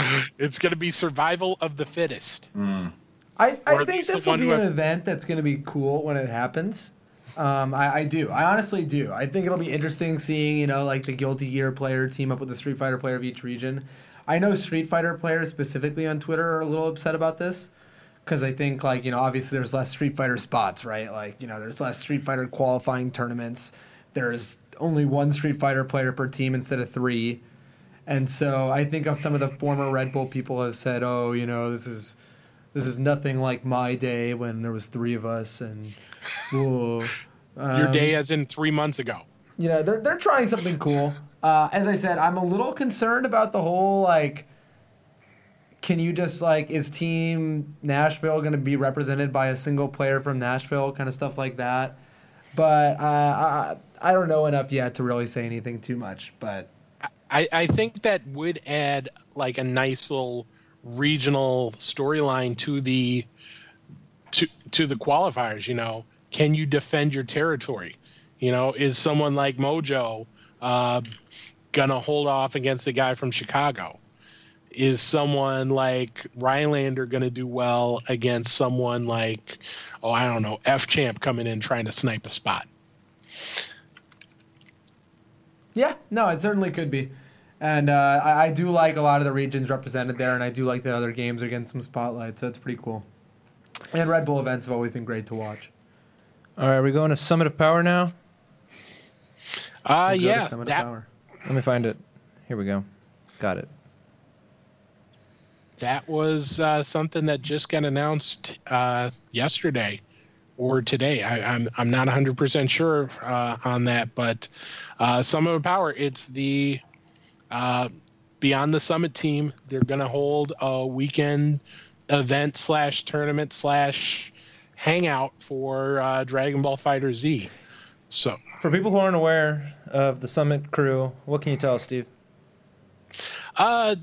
[LAUGHS] It's going to be survival of the fittest. Mm. I, I think least the this will be an have- event that's going to be cool when it happens. Um, I, I do. I honestly do. I think it'll be interesting seeing, you know, like the Guilty Gear player team up with the Street Fighter player of each region. I know Street Fighter players specifically on Twitter are a little upset about this because I think, like, you know, obviously there's less Street Fighter spots, right? Like, you know, there's less Street Fighter qualifying tournaments. There's only one Street Fighter player per team instead of three. And so I think of some of the former Red Bull people have said, "Oh, you know, this is this is nothing like my day when there was three of us." And whoa, Your Um, day, as in three months ago. you know, they're they're trying something cool. Uh, as I said, I'm a little concerned about the whole like. Can you just like is Team Nashville going to be represented by a single player from Nashville, kind of stuff like that? But uh, I I don't know enough yet to really say anything too much. But I, I think that would add like a nice little regional storyline to the to to the qualifiers. You know, can you defend your territory? You know, is someone like Mojo uh, gonna hold off against a guy from Chicago? Is someone like Rylander gonna do well against someone like, oh, I don't know, F Champ coming in trying to snipe a spot? yeah, no, it certainly could be. And uh, I, I do like a lot of the regions represented there, and I do like that other games are getting some spotlight, so it's pretty cool. And Red Bull events have always been great to watch. All right, we're going to Summit of Power now. Uh, We'll yeah, Summit of Power. Let me find it. Here we go. Got it. that was uh, something that just got announced uh, yesterday or today. I, I'm I'm not 100 percent sure uh, on that, but uh, Summit of Power. It's the uh, Beyond the Summit team. They're going to hold a weekend event slash tournament slash hangout for uh, Dragon Ball Fighter Z. So For people who aren't aware of the Summit crew, what can you tell us, Steve? uh,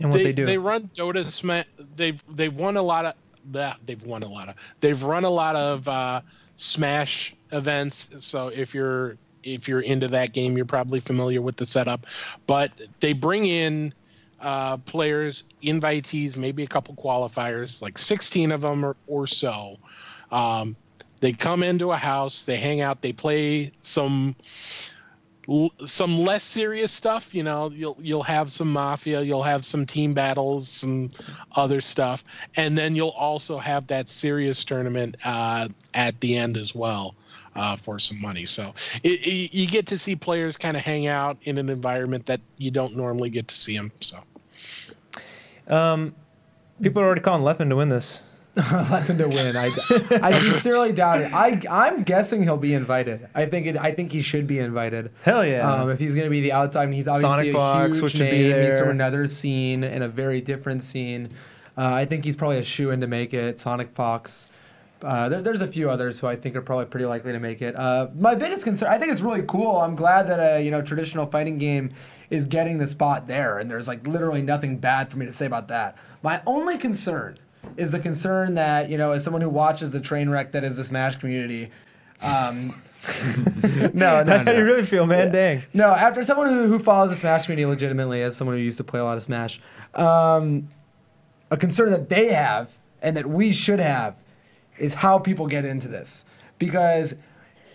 And what they, do? They run Dota Sma- They've they've won a lot of that. They've won a lot of. They've run a lot of uh, Smash events. So if you're if you're into that game, you're probably familiar with the setup. But they bring in uh, players, invitees, maybe a couple qualifiers, like 16 of them or, or so. Um, they come into a house, they hang out, they play some some less serious stuff. You know, you'll you'll have some mafia, you'll have some team battles, some other stuff, and then you'll also have that serious tournament uh, at the end as well. Uh, for some money, so it, it, you get to see players kind of hang out in an environment that you don't normally get to see them. So um, people are already calling Leffen to win this. [LAUGHS] Leffen to win. I, I [LAUGHS] sincerely doubt it. I I'm guessing he'll be invited. I think it. I think he should be invited. Hell yeah. Um, if he's going to be the outside, I mean, he's obviously Sonic a Fox, huge which name. be He's from another scene and a very different scene. Uh, I think he's probably a shoe in to make it. Sonic Fox. Uh, there, there's a few others who I think are probably pretty likely to make it. Uh, my biggest concern, I think it's really cool. I'm glad that a you know traditional fighting game is getting the spot there, and there's like literally nothing bad for me to say about that. My only concern is the concern that you know, as someone who watches the train wreck that is the Smash community. Um, [LAUGHS] no, no, How do you really feel, man? Dang. No, after someone who, who follows the Smash community legitimately, as someone who used to play a lot of Smash, um, a concern that they have and that we should have is how people get into this. Because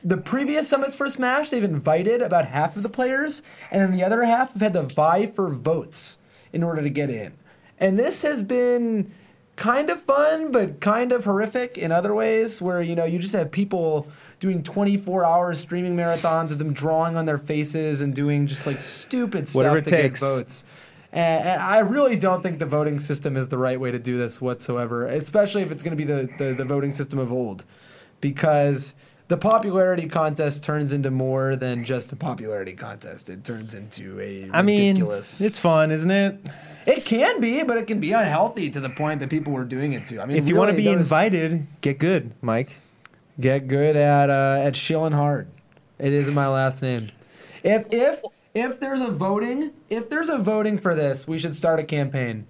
the previous summits for Smash, they've invited about half of the players, and then the other half have had to vie for votes in order to get in. And this has been kind of fun, but kind of horrific in other ways, where you know you just have people doing 24 hour streaming marathons of them drawing on their faces and doing just like stupid stuff Whatever to takes. get votes. And, and I really don't think the voting system is the right way to do this whatsoever, especially if it's going to be the, the, the voting system of old. Because the popularity contest turns into more than just a popularity contest. It turns into a I mean, it's fun, isn't it? It can be, but it can be unhealthy to the point that people were doing it to. I mean, If you want to be notice- invited, get good, Mike. get good at uh, at shilling hard. It isn't my last name. If if if there's a voting, if there's a voting for this, we should start a campaign.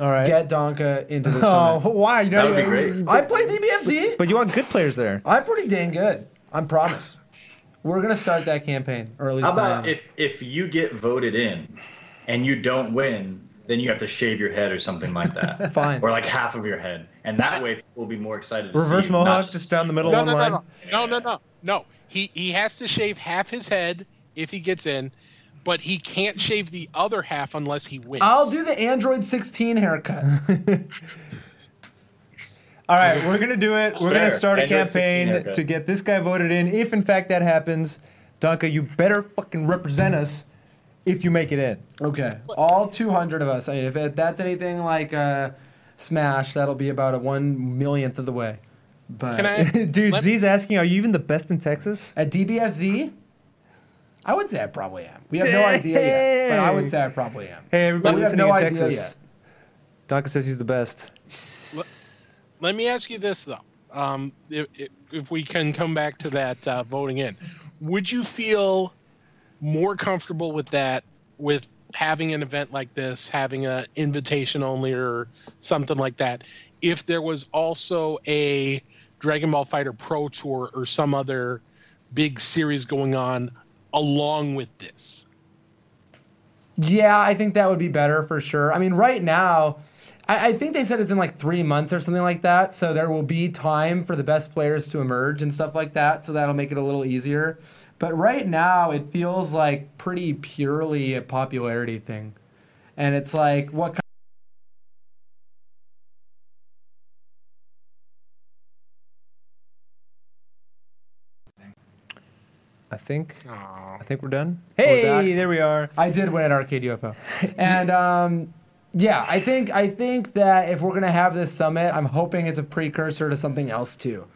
All right. Get Donka into the [LAUGHS] oh, summit. why? You That would be great. I play DBFZ. But you want good players there. I'm pretty dang good. I promise. We're gonna start that campaign, or at least How I about am. if if you get voted in and you don't win, then you have to shave your head or something like that. [LAUGHS] Fine. Or like half of your head. And that way people will be more excited to Reverse see you, not mohawk just down the middle no, one no, no, line. no, no, no, no, no. He he has to shave half his head if he gets in, but he can't shave the other half unless he wins. I'll do the Android 16 haircut. [LAUGHS] All right, we're gonna do it. We're gonna start a Android 16 campaign to get this guy voted in. If in fact that happens, Donka, you better fucking represent us. If you make it in, Okay, all 200 of us. I mean, if it, that's anything like uh, Smash, that'll be about a one millionth of the way. But Can I, [LAUGHS] dude, Let- Z's asking, are you even the best in Texas? at DBFZ, I would say I probably am. We have no idea yet, but I would say I probably am. Hey, everybody But we listening no in idea Texas. Donka says he's the best. Let me ask you this though: um, if, if- if we can come back to that uh, voting in, would you feel more comfortable with that, with having an event like this, having an invitation only or something like that, if there was also a Dragon Ball Fighter Pro Tour or some other big series going on along with this? Yeah, I think that would be better for sure. I mean, right now, I, I think they said it's in like three months or something like that. So there will be time for the best players to emerge and stuff like that. So that'll make it a little easier. But right now, it feels like pretty purely a popularity thing. And it's like, what I think. Aw. I think we're done. We're Hey, there we are. I did win at Arcade UFO, and um, yeah, I think I think that if we're gonna have this summit, I'm hoping it's a precursor to something else too,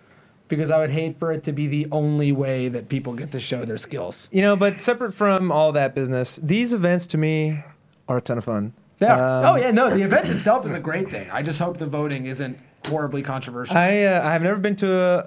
because I would hate for it to be the only way that people get to show their skills. You know, but separate from all that business, these events to me are a ton of fun. Yeah. Um, oh yeah, no, the event itself is a great thing. I just hope the voting isn't horribly controversial. I uh, I have never been to a,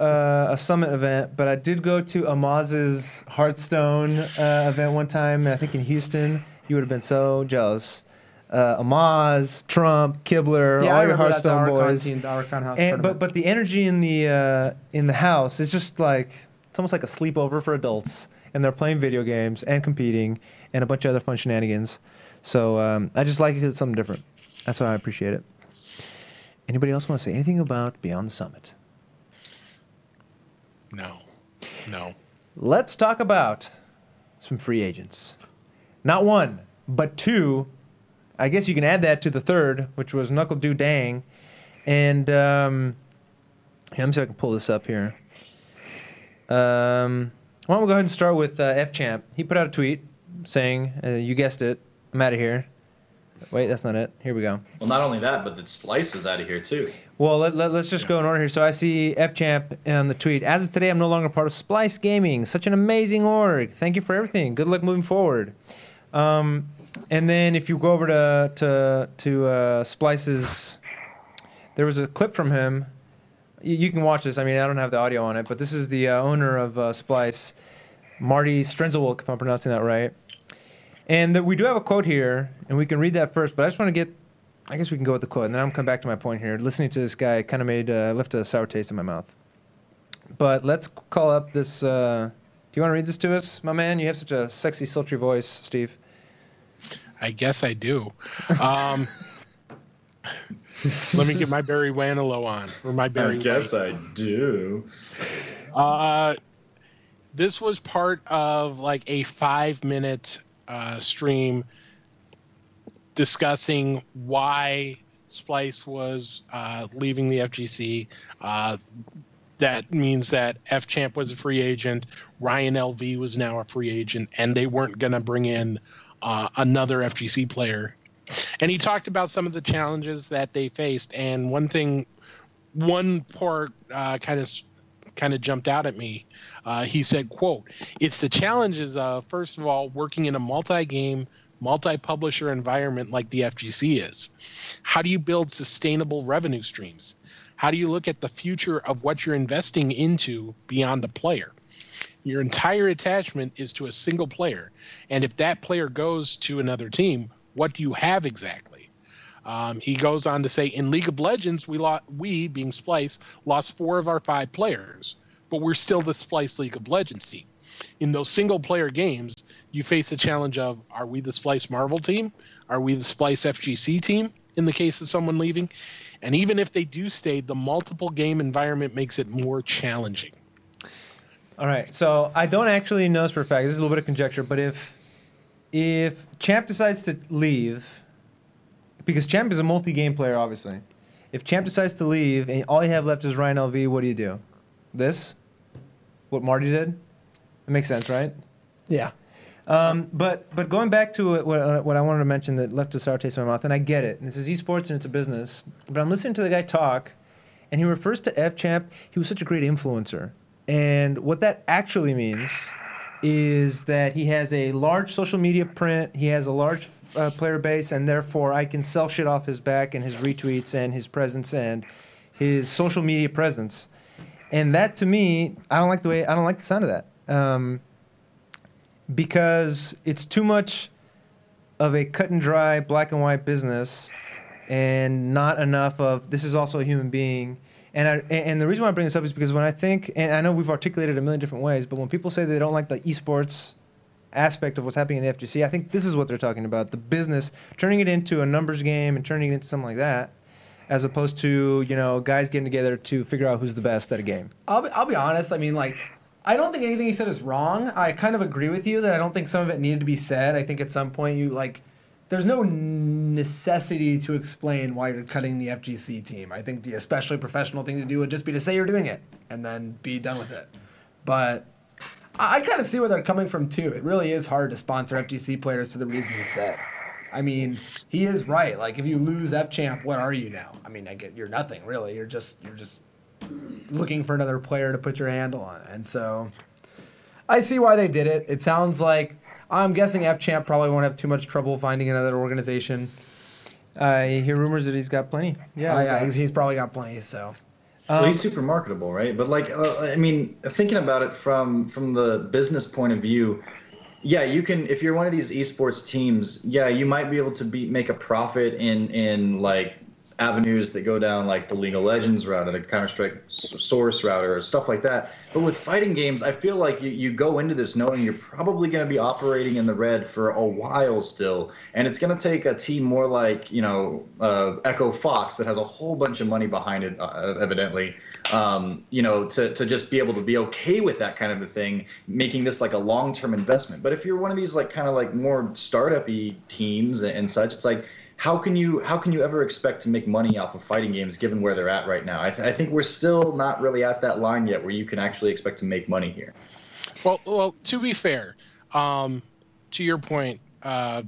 a, a summit event, but I did go to Amaz's Hearthstone uh, event one time. I think in Houston. You would have been so jealous. Uh, Amaz, Trump, Kibler, yeah, all I your remember that the Hearthstone boys. team, the Archon House. And, but but the energy in the uh, in the house is just like it's almost like a sleepover for adults, and they're playing video games and competing and a bunch of other fun shenanigans. So um, I just like it 'cause it's something different. That's why I appreciate it. Anybody else want to say anything about Beyond the Summit? No, no. Let's talk about some free agents. Not one, but two. I guess you can add that to the third, which was NuckleDu Dang. And um, yeah, let me see if I can pull this up here. Um, why don't we go ahead and start with uh, F Champ? He put out a tweet saying, uh, "You guessed it, I'm out of here." Wait, that's not it. Here we go. Well, not only that, but the Splyce is out of here too. Well, let, let, us just go in order here. So I see F Champ on the tweet. As of today, I'm no longer part of Splyce Gaming. Such an amazing org. Thank you for everything. Good luck moving forward. Um, and then if you go over to to to uh, Splyce's, there was a clip from him. You, you can watch this. I mean, I don't have the audio on it, but this is the uh, owner of uh, Splyce, Marty Strenczewilk, if I'm pronouncing that right. And that we do have a quote here, and we can read that first. But I just want to get I guess we can go with the quote, and then I'm come back to my point here. Listening to this guy kind of made uh, left a sour taste in my mouth. But let's call up this. Uh, do you want to read this to us, my man? You have such a sexy, sultry voice, Steve. I guess I do. Um, [LAUGHS] let me get my Barry Manilow on, or my Barry. I Barry. guess I do. Uh, this was part of like a five minute uh, stream discussing why Splyce was uh, leaving the FGC. Uh, that means that F Champ was a free agent, Ryan LV was now a free agent, and they weren't going to bring in uh, another FGC player. And he talked about some of the challenges that they faced. And one thing, one part uh, kind of kind of jumped out at me. Uh, he said, "quote It's the challenges of first of all working in a multi-game, multi-publisher environment like the FGC is. How do you build sustainable revenue streams? How do you look at the future of what you're investing into beyond the player? Your entire attachment is to a single player, and if that player goes to another team, what do you have exactly?" Um, he goes on to say, in League of Legends, we lost, we being Splyce lost four of our five players, but we're still the Splyce League of Legends team. In those single player games, you face the challenge of are we the Splyce Marvel team? Are we the Splyce FGC team in the case of someone leaving? And even if they do stay, the multiple game environment makes it more challenging. All right. So I don't actually know this for a fact. This is a little bit of conjecture, but if if Champ decides to leave, because Champ is a multi-game player, obviously. If Champ decides to leave and all you have left is Ryan LV, what do you do? This? What Marty did? It makes sense, right? yeah. Um, but but going back to what, what, what I wanted to mention that left a sour taste in my mouth, and I get it. And this is esports and it's a business. But I'm listening to the guy talk, and he refers to F Champ. He was such a great influencer, and what that actually means is that he has a large social media print, he has a large uh, player base, and therefore I can sell shit off his back and his retweets and his presence and his social media presence. And that to me, I don't like the way I don't like the sound of that. Um, because it's too much of a cut and dry black and white business and not enough of this is also a human being and I, and the reason why I bring this up is because when I think and I know we've articulated a million different ways but when people say they don't like the esports aspect of what's happening in the FGC I think this is what they're talking about the business turning it into a numbers game and turning it into something like that as opposed to you know guys getting together to figure out who's the best at a game I'll be, I'll be honest. I mean, like, I don't think anything he said is wrong. I kind of agree with you that I don't think some of it needed to be said. I think at some point you like, there's no necessity to explain why you're cutting the FGC team. I think the especially professional thing to do would just be to say you're doing it and then be done with it. But I, I kind of see where they're coming from too. It really is hard to sponsor FGC players for the reason he said. I mean, he is right. Like, if you lose F champ, what are you now? I mean, I get you're nothing really. You're just you're just looking for another player to put your handle on. And so I see why they did it. It sounds like I'm guessing F Champ probably won't have too much trouble finding another organization. Uh, I hear rumors that he's got plenty yeah, Oh, yeah, uh, he's, he's probably got plenty. So well, he's super marketable, right? But like, uh, I mean, thinking about it from from the business point of view, yeah, you can. If you're one of these esports teams, yeah, you might be able to be make a profit in in like avenues that go down like the League of Legends route or the Counter Strike Source route or stuff like that. But with fighting games, I feel like you, you go into this knowing you're probably going to be operating in the red for a while still, and it's going to take a team more like you know uh, Echo Fox that has a whole bunch of money behind it, uh, evidently. Um, you know, to, to just be able to be okay with that kind of a thing, making this like a long term investment. But if you're one of these like kind of like more startup-y teams and such, it's like how can you how can you ever expect to make money off of fighting games given where they're at right now? I, th- I think we're still not really at that line yet where you can actually expect to make money here. Well, well, to be fair, um, to your point, uh,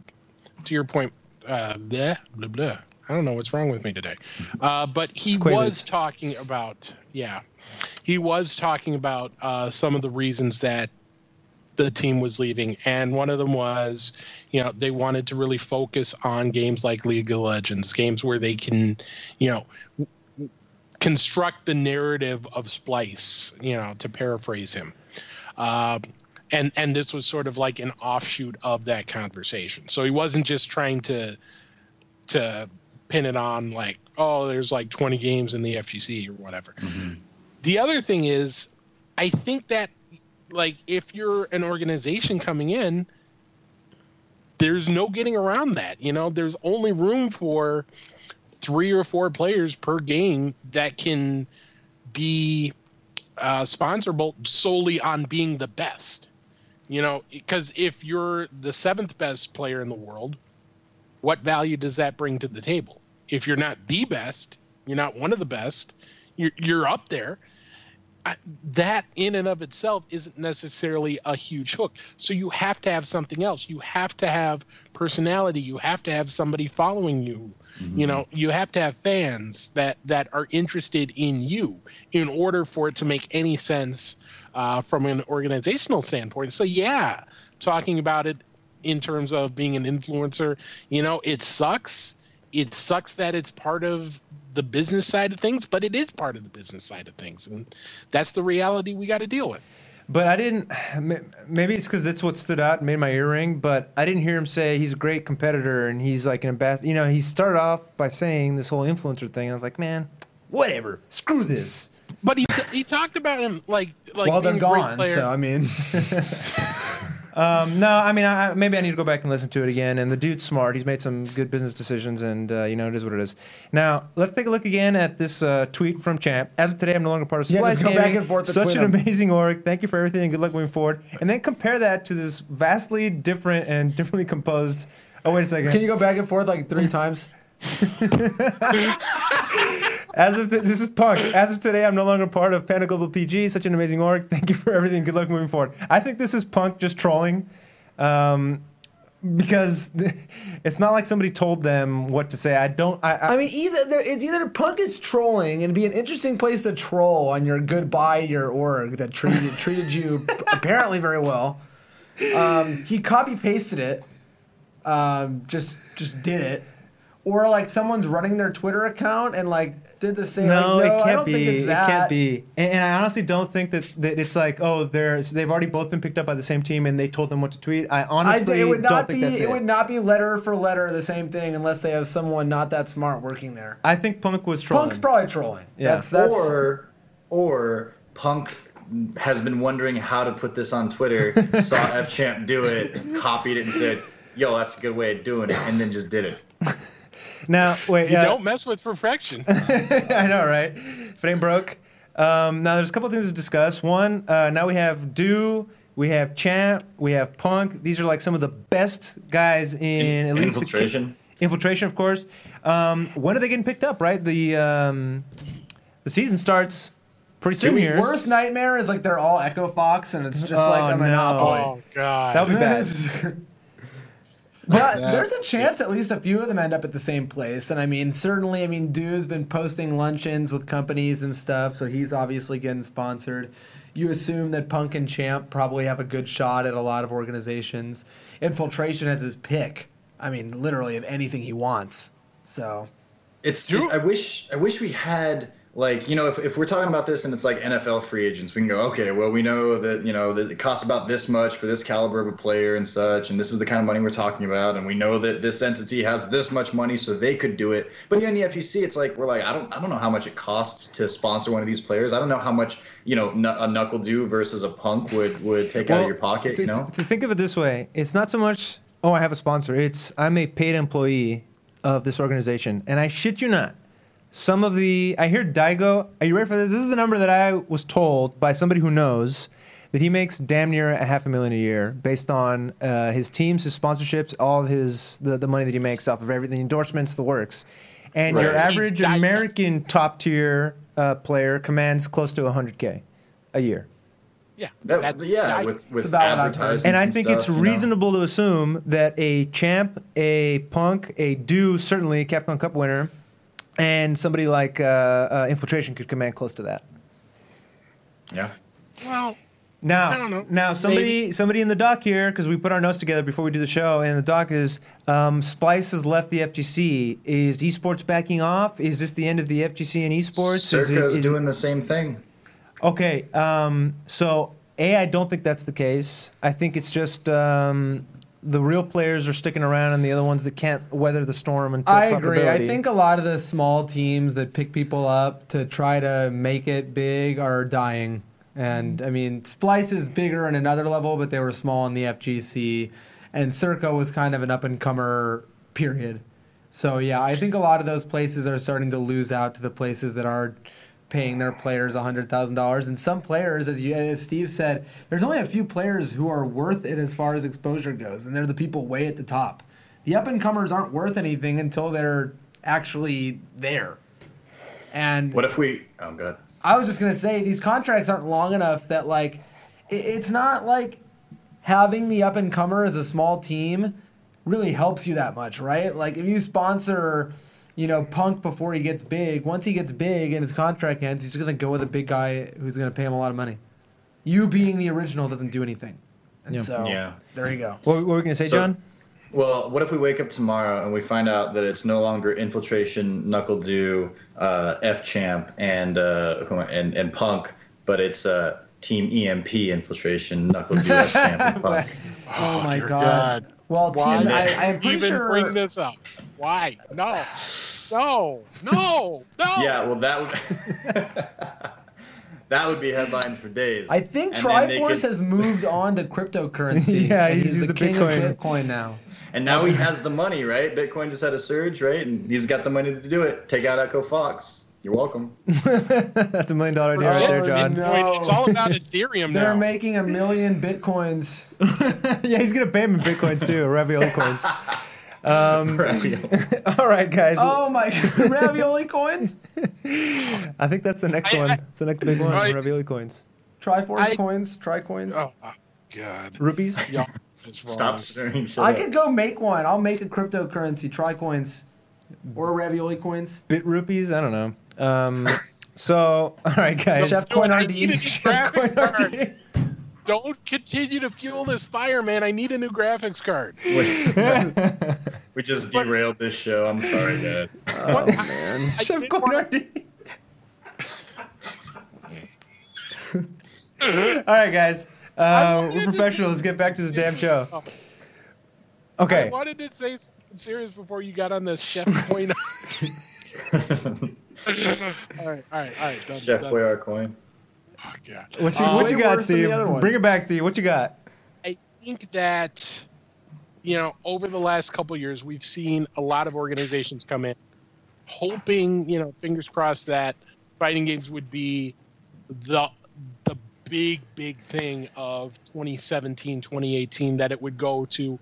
to your point, uh, blah, blah, blah. I don't know what's wrong with me today, uh, but he was talking about yeah, he was talking about uh, some of the reasons that the team was leaving. And one of them was you know they wanted to really focus on games like league of legends games where they can you know construct the narrative of splyce you know to paraphrase him. Uh, and and this was sort of like an offshoot of that conversation. So he wasn't just trying to to pin it on like oh there's like 20 games in the fgc or whatever. Mm-hmm. the other thing is i think that like if you're an organization coming in there's no getting around that you know? There's only room for three or four players per game that can be uh, sponsorable solely on being the best you know? Because if you're the seventh best player in the world what value does that bring to the table? If you're not the best you're not one of the best you're, you're up there that in and of itself isn't necessarily a huge hook. So you have to have something else. You have to have personality. You have to have somebody following you. Mm-hmm. You know, you have to have fans that that are interested in you in order for it to make any sense uh, from an organizational standpoint. So yeah, talking about it in terms of being an influencer, you know, it sucks. It sucks that it's part of the business side of things, but it is part of the business side of things, and that's the reality we got to deal with. But I didn't. Maybe it's because it's what stood out and made my ear ring. But I didn't hear him say he's a great competitor and he's like an ambassador. You know, he started off by saying this whole influencer thing. I was like, man, whatever. Screw this. But he t- he talked about him like like well, they're gone. So I mean. [LAUGHS] Um, no, I mean, I, maybe I need to go back and listen to it again. And the dude's smart. He's made some good business decisions, and uh, you know, it is what it is. Now, let's take a look again at this uh, tweet from Champ. As of today, I'm no longer part of yeah, Splyce go Gaming. back and forth Such an amazing org. Thank you for everything, and good luck moving forward. And then compare that to this vastly different and differently composed. Oh, wait a second. Can you go back and forth like three times? [LAUGHS] As of t- this is Punk. As of today, I'm no longer part of Panda Global PG. Such an amazing org. Thank you for everything. Good luck moving forward. I think this is Punk just trolling, um, because [LAUGHS] it's not like somebody told them what to say. I don't. I, I, I mean, either there, it's either Punk is trolling and be an interesting place to troll on your goodbye your org that treated [LAUGHS] treated you apparently very well, Um, he copy pasted it, um, just just did it, or like someone's running their Twitter account and like did the same. No, like, it can't don't be. Think it's It can't be. And, and I honestly don't think that, that it's like, oh, they're they've already both been picked up by the same team and they told them what to tweet. I I, honestly it would don't not think that's It it. would not be letter for letter the same thing unless they have someone not that smart working there. I think Punk was trolling. Punk's probably trolling. Yeah. That's that's. or or Punk has been wondering how to put this on Twitter, [LAUGHS] saw F Champ do it, copied it, and said, "Yo, that's a good way of doing it," and then just did it. [LAUGHS] now, wait. You uh, don't mess with perfection. [LAUGHS] I know, right? If it ain't broke. Um, now, there's a couple things to discuss. One, uh, now we have Do, we have Champ, we have Punk. These are like some of the best guys in, In- at least Infiltration. The, infiltration, of course. Um, when are they getting picked up? Right, the um, the season starts pretty soon here. Worst nightmare is like they're all Echo Fox and it's just Oh, like a no. monopoly. oh God. That would be [LAUGHS] bad. But that. there's a chance at least a few of them end up at the same place. And I mean, certainly, I mean, Du's been posting luncheons with companies and stuff, so he's obviously getting sponsored. You assume that Punk and Champ probably have a good shot at a lot of organizations. Infiltration has his pick. I mean, literally of anything he wants. So It's. Do- I wish. I wish we had like you know if, if we're talking about this and it's like NFL free agents, we can go okay. Well, we know that you know that it costs about this much for this caliber of a player and such, and this is the kind of money we're talking about, and we know that this entity has this much money, so they could do it. But here in the FGC, it's like we're like I don't I don't know how much it costs to sponsor one of these players. I don't know how much you know kn- a knuckle do versus a punk would would take out of your pocket. th- You know. th- think of it this way: it's not so much, oh, I have a sponsor. It's I'm a paid employee of this organization, and I shit you not. Some of the I hear Daigo. Are you ready for this? This is the number that I was told by somebody who knows that he makes damn near a half a million a year based on uh, his teams, his sponsorships, all of his the, the money that he makes off of everything, endorsements, the works. And your average American top tier uh, player commands close to 100k a year. yeah. That, that's yeah, I- with with about what I've heard. And I think stuff, it's you know. reasonable to assume that a champ, a punk, a do certainly a Capcom Cup winner, and somebody like uh, uh, Infiltration could command close to that. Yeah. well. Now, I don't know. now somebody somebody in the doc here because we put our notes together before we do the show, and the doc is um, Splyce has left the FGC. Is esports backing off? Is this the end of the FGC and esports? Is Circa's is doing the same thing. Okay, um, so A, I don't think that's the case. I think it's just um, the real players are sticking around, and the other ones that can't weather the storm until I agree. I think a lot of the small teams that pick people up to try to make it big are dying. And I mean, Splyce is bigger in another level, but they were small in the FGC. And Circa was kind of an up and comer period. So yeah, I think a lot of those places are starting to lose out to the places that are paying their players hundred thousand dollars. And some players, as you as Steve said, there's only a few players who are worth it as far as exposure goes, and they're the people way at the top. The up and comers aren't worth anything until they're actually there. And What if we? Oh good. I was just gonna say these contracts aren't long enough that like it, it's not like having the up and comer as a small team really helps you that much, right? Like if you sponsor, you know, Punk before he gets big, once he gets big and his contract ends, he's gonna go with a big guy who's gonna pay him a lot of money. You being the original doesn't do anything, and Yeah. so Yeah. there you go. What, what were we going to say, So- John? Well, what if we wake up tomorrow and we find out that it's no longer infiltration, knuckle do, uh, F champ, and uh, and and punk, but it's uh, team EMP infiltration, knuckle do, F champ, and punk. [LAUGHS] Oh, my dear god. Well, Why team, I, I'm pretty even sure. bring this up? Why? No. No. No. No. Yeah, well that would [LAUGHS] that would be headlines for days. I think And Triforce could- has moved on to cryptocurrency. [LAUGHS] Yeah, and he's he's, the, the king Bitcoin. of Bitcoin now. And now he has the money, right? Bitcoin just had a surge, right? And he's got the money to do it. Take out Echo Fox. You're welcome. [LAUGHS] That's a million dollar idea right there, Oh, John. no. Wait, it's all about Ethereum They're now. making a million bitcoins. [LAUGHS] yeah, he's going to pay him in bitcoins too, ravioli coins. Um, [LAUGHS] all right, guys. Oh my ravioli coins, I think that's the next I- one. I- It's the next big one. Right. Ravioli coins. Triforce I- coins, Tricoins. oh my god. Rupees. Y'all is wrong. Stop staring. I up. could go make one. I'll make a cryptocurrency, Tricoins, or ravioli coins. Bit rupees? I don't know. Um, so, [LAUGHS] all right, guys. Chef do it. Coin I RD. need a new Chef graphics Coin card. RD. don't continue to fuel this fire, man. I need a new graphics card. [LAUGHS] [LAUGHS] we just derailed this show. I'm sorry, guys. Oh man. I Chef did wanna- All right, guys. Uh, we're to professional. say- Let's get back to this damn show. Oh. Okay. I wanted to say serious before you got on the chef point. All right, all right, all right. Done, Chef done. Boyar coin. Oh, God. What you, Uh, what you got, worse Steve? Bring it back, Steve. What you got? I think that you know over the last couple of years we've seen a lot of organizations come in hoping you know fingers crossed that fighting games would be the the big big thing of 2017 2018 that it would go to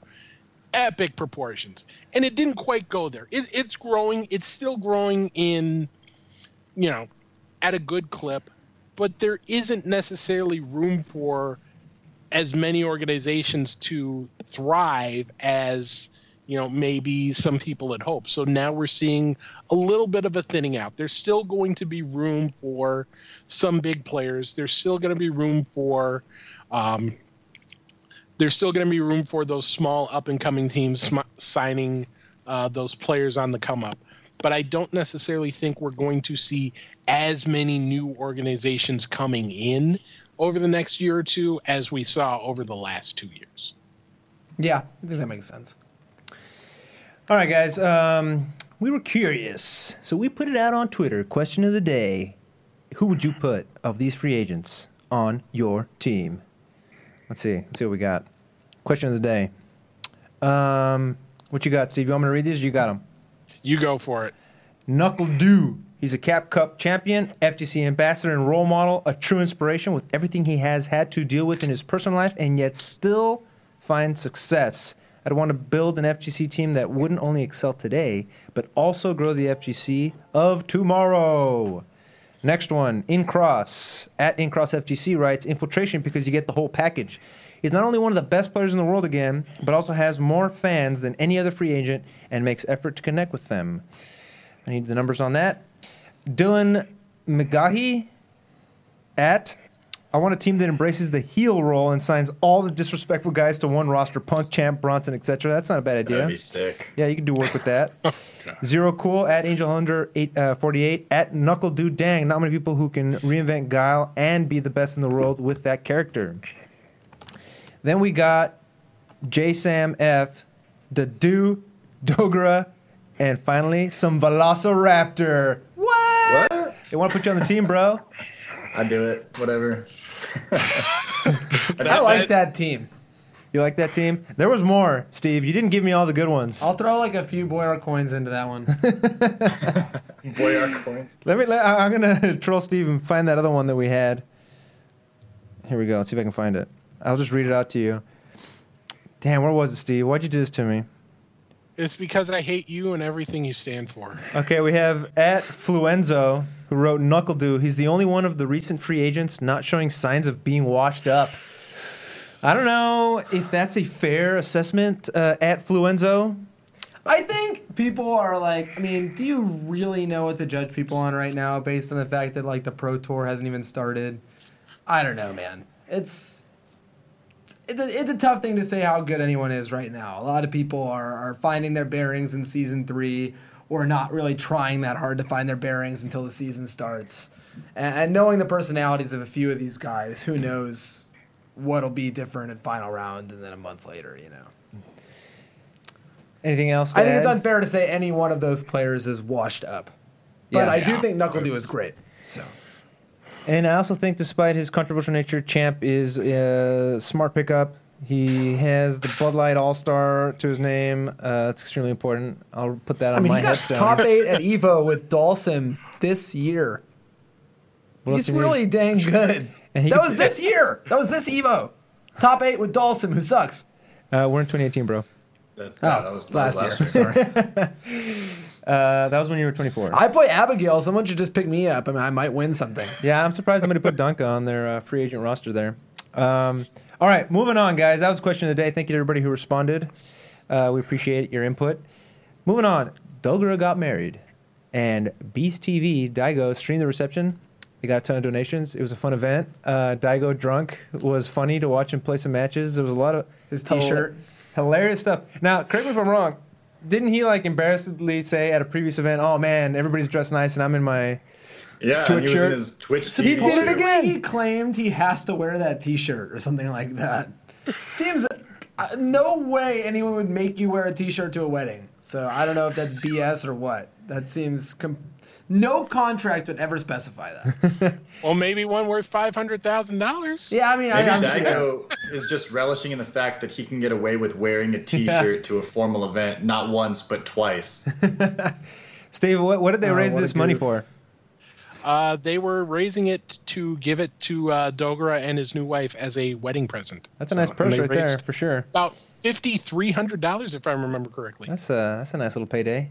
epic proportions and it didn't quite go there it, it's growing it's still growing in you know at a good clip but there isn't necessarily room for as many organizations to thrive as you know maybe some people had hoped. So now we're seeing a little bit of a thinning out. There's still going to be room for some big players. There's still going to be room for um, there's still going to be room for those small up and coming teams sm- signing uh, those players on the come up but i don't necessarily think we're going to see as many new organizations coming in over the next year or two as we saw over the last two years. Yeah, I think that makes sense. All right, guys. Um, we were curious, so we put it out on Twitter. Question of the day: Who would you put of these free agents on your team? Let's see. Let's see what we got. Question of the day. Um, what you got, Steve? You want me to read these? You got them. You go for it. NuckleDu. He's a Cap Cup champion, FGC ambassador, and role model. A true inspiration with everything he has had to deal with in his personal life, and yet still find success. I'd want to build an FGC team that wouldn't only excel today, but also grow the FGC of tomorrow. Next one, Incross at Incross FGC writes infiltration because you get the whole package. He's not only one of the best players in the world again, but also has more fans than any other free agent and makes effort to connect with them. I need the numbers on that. Dylan McGahee at I want a team that embraces the heel role and signs all the disrespectful guys to one roster Punk, Champ, Bronson, etc. That's not a bad idea. That'd be sick. Yeah, you can do work with that. [LAUGHS] Zero cool at Angel Under eight, uh, 48 at Knuckle Dude Dang. Not many people who can reinvent Guile and be the best in the world with that character. Then we got J Sam F, Dadu, Dogra, and finally some Velociraptor. What? What? They want to put you on the team, bro. I do it. Whatever. [LAUGHS] I like that team. You like that team? There was more, Steve. You didn't give me all the good ones. I'll throw like a few Boyar coins into that one. [LAUGHS] Boyar coins. Let me. Let, I'm gonna [LAUGHS] troll Steve and find that other one that we had. Here we go. Let's see if I can find it. I'll just read it out to you. Damn, where was it, Steve? Why'd you do this to me? It's because I hate you and everything you stand for. Okay, we have at Fluenzo who wrote NuckleDu. He's the only one of the recent free agents not showing signs of being washed up. I don't know if that's a fair assessment uh, at Fluenzo. I think people are like, I mean, do you really know what to judge people on right now based on the fact that like the Pro Tour hasn't even started? I don't know, man. It's it's a, it's a tough thing to say how good anyone is right now. A lot of people are, are finding their bearings in season three or not really trying that hard to find their bearings until the season starts. And, and knowing the personalities of a few of these guys, who knows what'll be different in final round and then a month later, you know. Anything else? I think it's unfair to say any one of those players is washed up. But Yeah. I do think NuckleDu is great. So And I also think, despite his controversial nature, Champ is a smart pickup. He has the Bud Light All Star to his name. Uh, that's extremely important. I'll put that on I mean, my he got headstone. top eight at Evo with Dhalsim this year. What He's you need? really dang good. [LAUGHS] And he that was [LAUGHS] this year. That was this Evo. Top eight with Dhalsim, who sucks. Uh, we're in 2018, bro. That's, Oh, that was, that last, was year. last Sorry. [LAUGHS] Uh, that was when you were 24. I play Abigail. Someone should just pick me up. I mean, I might win something. Yeah, I'm surprised somebody put Dunka on their uh, free agent roster there. Um, all right, moving on, guys. That was the question of the day. Thank you to everybody who responded. Uh, we appreciate your input. Moving on, Dogra got married, and Beast TV Daigo streamed the reception. They got a ton of donations. It was a fun event. Uh, Daigo drunk was funny to watch him play some matches. There was a lot of His T-shirt. Hilarious stuff. Now, correct me if I'm wrong. Didn't he like embarrassedly say at a previous event, "Oh man, everybody's dressed nice and I'm in my Yeah, Twitch and he was shirt. in his Twitch. He did it again. He claimed he has to wear that T-shirt or something like that. Seems uh, no way anyone would make you wear a T-shirt to a wedding. So I don't know if that's BS or what. That seems com- no contract would ever specify that. [LAUGHS] Well, maybe one worth five hundred thousand dollars. yeah, I mean, I, Maybe I'm sure. Is just relishing in the fact that he can get away with wearing a T-shirt to a formal event not once but twice. [LAUGHS] Steve, what, what did they Oh, raise this money for? Uh, they were raising it to give it to uh, Dogura and his new wife as a wedding present. That's a So- nice and purse right there, for sure. About fifty three hundred dollars, if I remember correctly. That's a that's a nice little payday.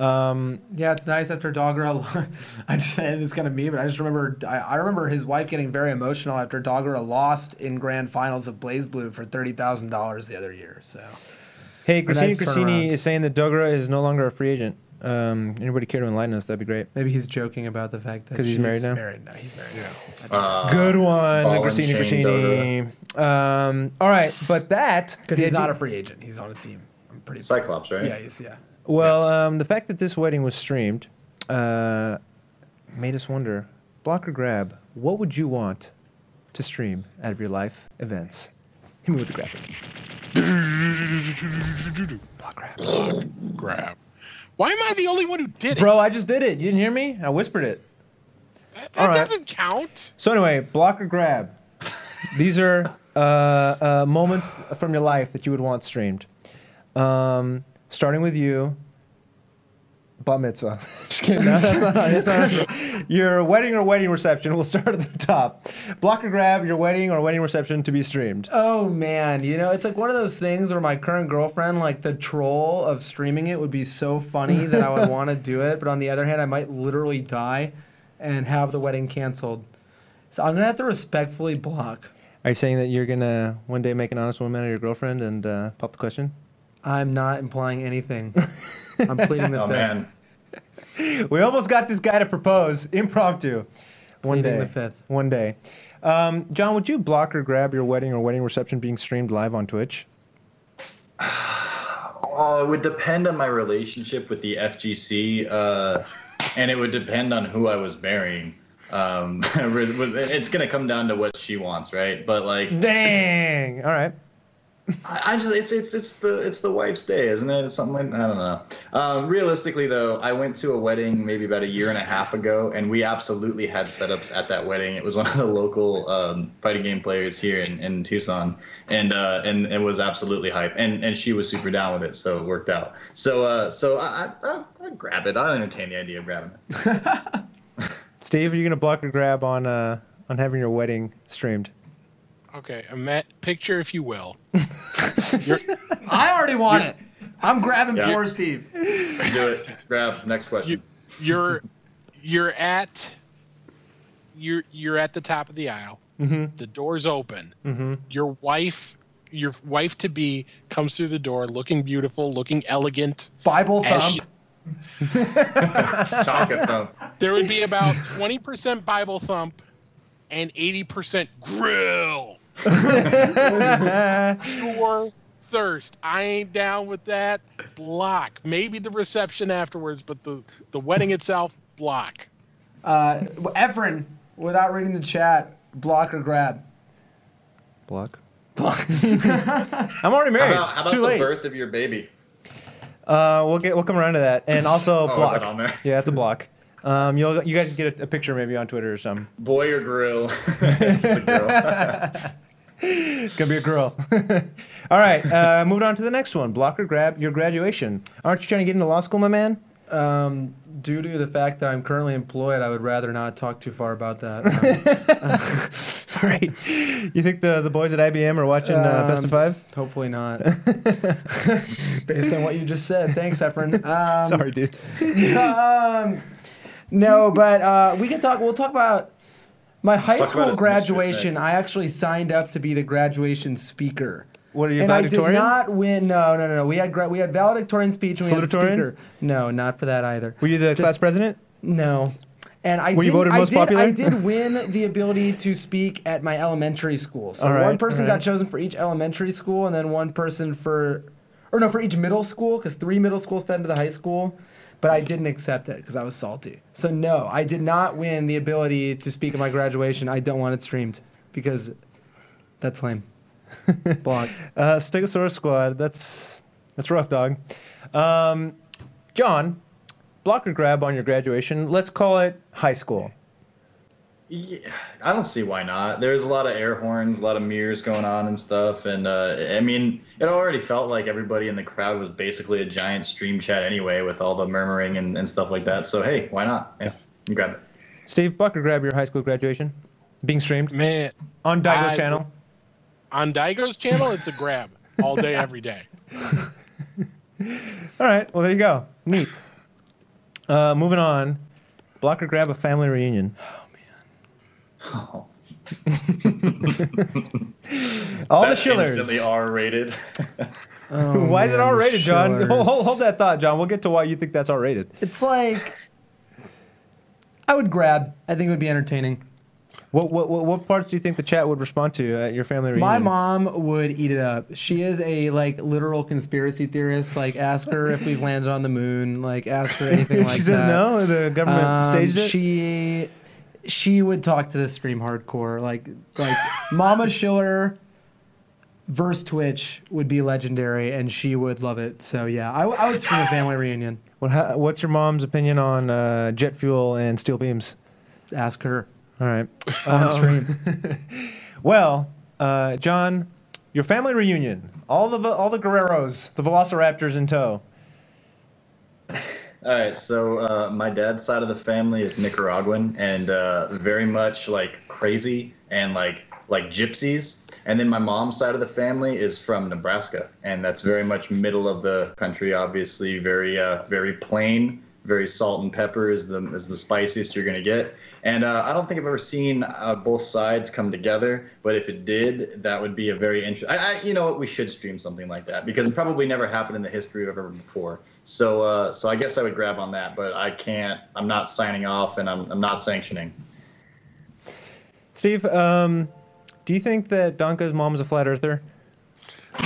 Um, Yeah, it's nice after Dogura. [LAUGHS] I just said it's kind of me, but I just remember I, I remember his wife getting very emotional after Dogura lost in grand finals of BlazBlue for thirty thousand dollars the other year. So hey, Grassini nice Grassini is saying that Dogura is no longer a free agent. Um, anybody care to enlighten us? That'd be great. maybe he's joking about the fact that because he's married now? Married now, he's married. Uh, Good one, ball Grassini Grassini. Um, all right, but that Because the he's not a free agent. He's on a team. I'm pretty. Cyclops, right? Yeah, he's yeah. Well, um, the fact that this wedding was streamed uh, made us wonder. Block or grab? What would you want to stream out of your life events? Hit me with the graphic. Block grab. Block Grab. Why am I the only one who did it? Bro, I just did it. You didn't hear me? I whispered it. that right. doesn't count. So anyway, block or grab. These are uh, uh, moments from your life that you would want streamed. Um, starting with you, bat mitzvah. [LAUGHS] Just kidding. [LAUGHS] No, that's not. That's not [LAUGHS] your wedding or wedding reception. We'll start at the top. Block or grab your wedding or wedding reception to be streamed. Oh man, you know it's like one of those things where my current girlfriend, like the troll of streaming it, would be so funny that I would want to do it. But on the other hand, I might literally die and have the wedding canceled. So I'm gonna have to respectfully block. Are you saying that you're gonna one day make an honest woman out of your girlfriend and uh, pop the question? I'm not implying anything. [LAUGHS] I'm pleading the Oh fifth. man, We almost got this guy to propose impromptu. One Pleading day. the fifth. One day. Um, John, would you block or grab your wedding or wedding reception being streamed live on Twitch? oh, it would depend on my relationship with the FGC, uh, and it would depend on who I was marrying. Um, [LAUGHS] it's gonna come down to what she wants, right? But like, Dang. All right. I I just it's it's it's the it's the wife's day, isn't it? It's something like I don't know. Um, realistically, though, I went to a wedding maybe about a year and a half ago, and we absolutely had setups at that wedding. It was one of the local um, fighting game players here in, in Tucson, and uh, and it was absolutely hype. And and she was super down with it, so it worked out. So uh, so I I I grab it. I'd entertain the idea of grabbing it. [LAUGHS] [LAUGHS] Steve, are you gonna block or grab on uh, on having your wedding streamed? Okay, a met, picture, if you will. [LAUGHS] I already want it. I'm grabbing Yeah. for Steve. Do it. Grab. Next question. You, you're you're at you're you're at the top of the aisle. Mm-hmm. The door's open. Mm-hmm. Your wife, your wife to be, comes through the door, looking beautiful, looking elegant. Bible thump. she- [LAUGHS] Tonka thump. there would be about twenty percent Bible thump and eighty percent grill. Your thirst. I ain't down with that. Block. Maybe the reception afterwards, but the the wedding itself, block. Uh, Efren, without reading the chat, block or grab. Block. Block. [LAUGHS] I'm already How married. about, how it's about too the late. birth of your baby? Uh, we'll get we'll come around to that, and [LAUGHS] also Oh, is block. that on there? Yeah, it's a block. Um, you'll you guys can get a, a picture maybe on Twitter or something. Boy or grill? [LAUGHS] it's a girl. Gonna be a girl. [LAUGHS] All right, uh, moving on to the next one. Block or grab your graduation. Aren't you trying to get into law school, my man? Um, due to the fact that I'm currently employed, I would rather not talk too far about that. [LAUGHS] [LAUGHS] Sorry. You think the the boys at IBM are watching uh, Best of Um, Five? Hopefully not. Based on what you just said. Thanks, Efren. Um, Sorry, dude. um, no, but uh, we can talk. We'll talk about my high talk about school graduation. I actually signed up to be the graduation speaker. What are you, and I did not win. No, no, no, no. We had gra- we had valedictorian speech and we had a speaker. No, not for that either. Were you the Just- class president? No. And I Were you did, voted I most did, popular? I did win the ability to speak at my elementary school. So All right, one person all right. got chosen for each elementary school, and then one person for, or no, for each middle school, because three middle schools fed into the high school. But I didn't accept it because I was salty. So no, I did not win the ability to speak at my graduation. I don't want it streamed because that's lame. [LAUGHS] Block. Uh, Stegosaurus Squad. That's that's rough, dog. Um, John, blocker grab on your graduation. Let's call it high school. Yeah, I don't see why not. There's a lot of air horns, a lot of mirrors going on and stuff, and uh, I mean, it already felt like everybody in the crowd was basically a giant stream chat anyway, with all the murmuring and, and stuff like that. So hey, why not? Yeah, you grab it. Steve, blocker grab your high school graduation being streamed Man, on Daigo's I- channel. on Daigo's channel, it's a grab all day, [LAUGHS] every day. All right. Well, there you go. Neat. Uh, moving on. Blocker grab a family reunion. Oh, All the that's Schillers. instantly R-rated. why is it man, R rated, John? Hold, hold, hold that thought, John. We'll get to why you think that's R rated. It's like I would grab. I think it would be entertaining. What, what what what parts do you think the chat would respond to at your family reunion? My mom would eat it up. She is a like literal conspiracy theorist. Like ask her if we've landed on the moon. Like ask her anything [LAUGHS] like that. she says no. The government Um, staged it. She she would talk to the stream hardcore. Like like Mama [LAUGHS] Schiller verse Twitch would be legendary, and she would love it. So yeah, I would stream a family reunion. What, ha, what's your mom's opinion on uh, jet fuel and steel beams? Ask her All right. [LAUGHS] on stream. Well, uh, John, your family reunion. All the all the Guerreros, the Velociraptors in tow. All right, so uh, my dad's side of the family is Nicaraguan and uh, very much like crazy and like like gypsies. And then my mom's side of the family is from Nebraska, and that's very much middle of the country. Obviously, very uh, very plain, very salt and pepper is the is the spiciest you're gonna get. And uh, I don't think I've ever seen uh, both sides come together. But if it did, that would be a very interesting. I, I, you know what? We should stream something like that because it probably never happened in the history of ever before. So, uh, so I guess I would grab on that, but I can't. I'm not signing off, and I'm, I'm not sanctioning. Steve, um, do you think that Donka's mom is a flat earther? [LAUGHS]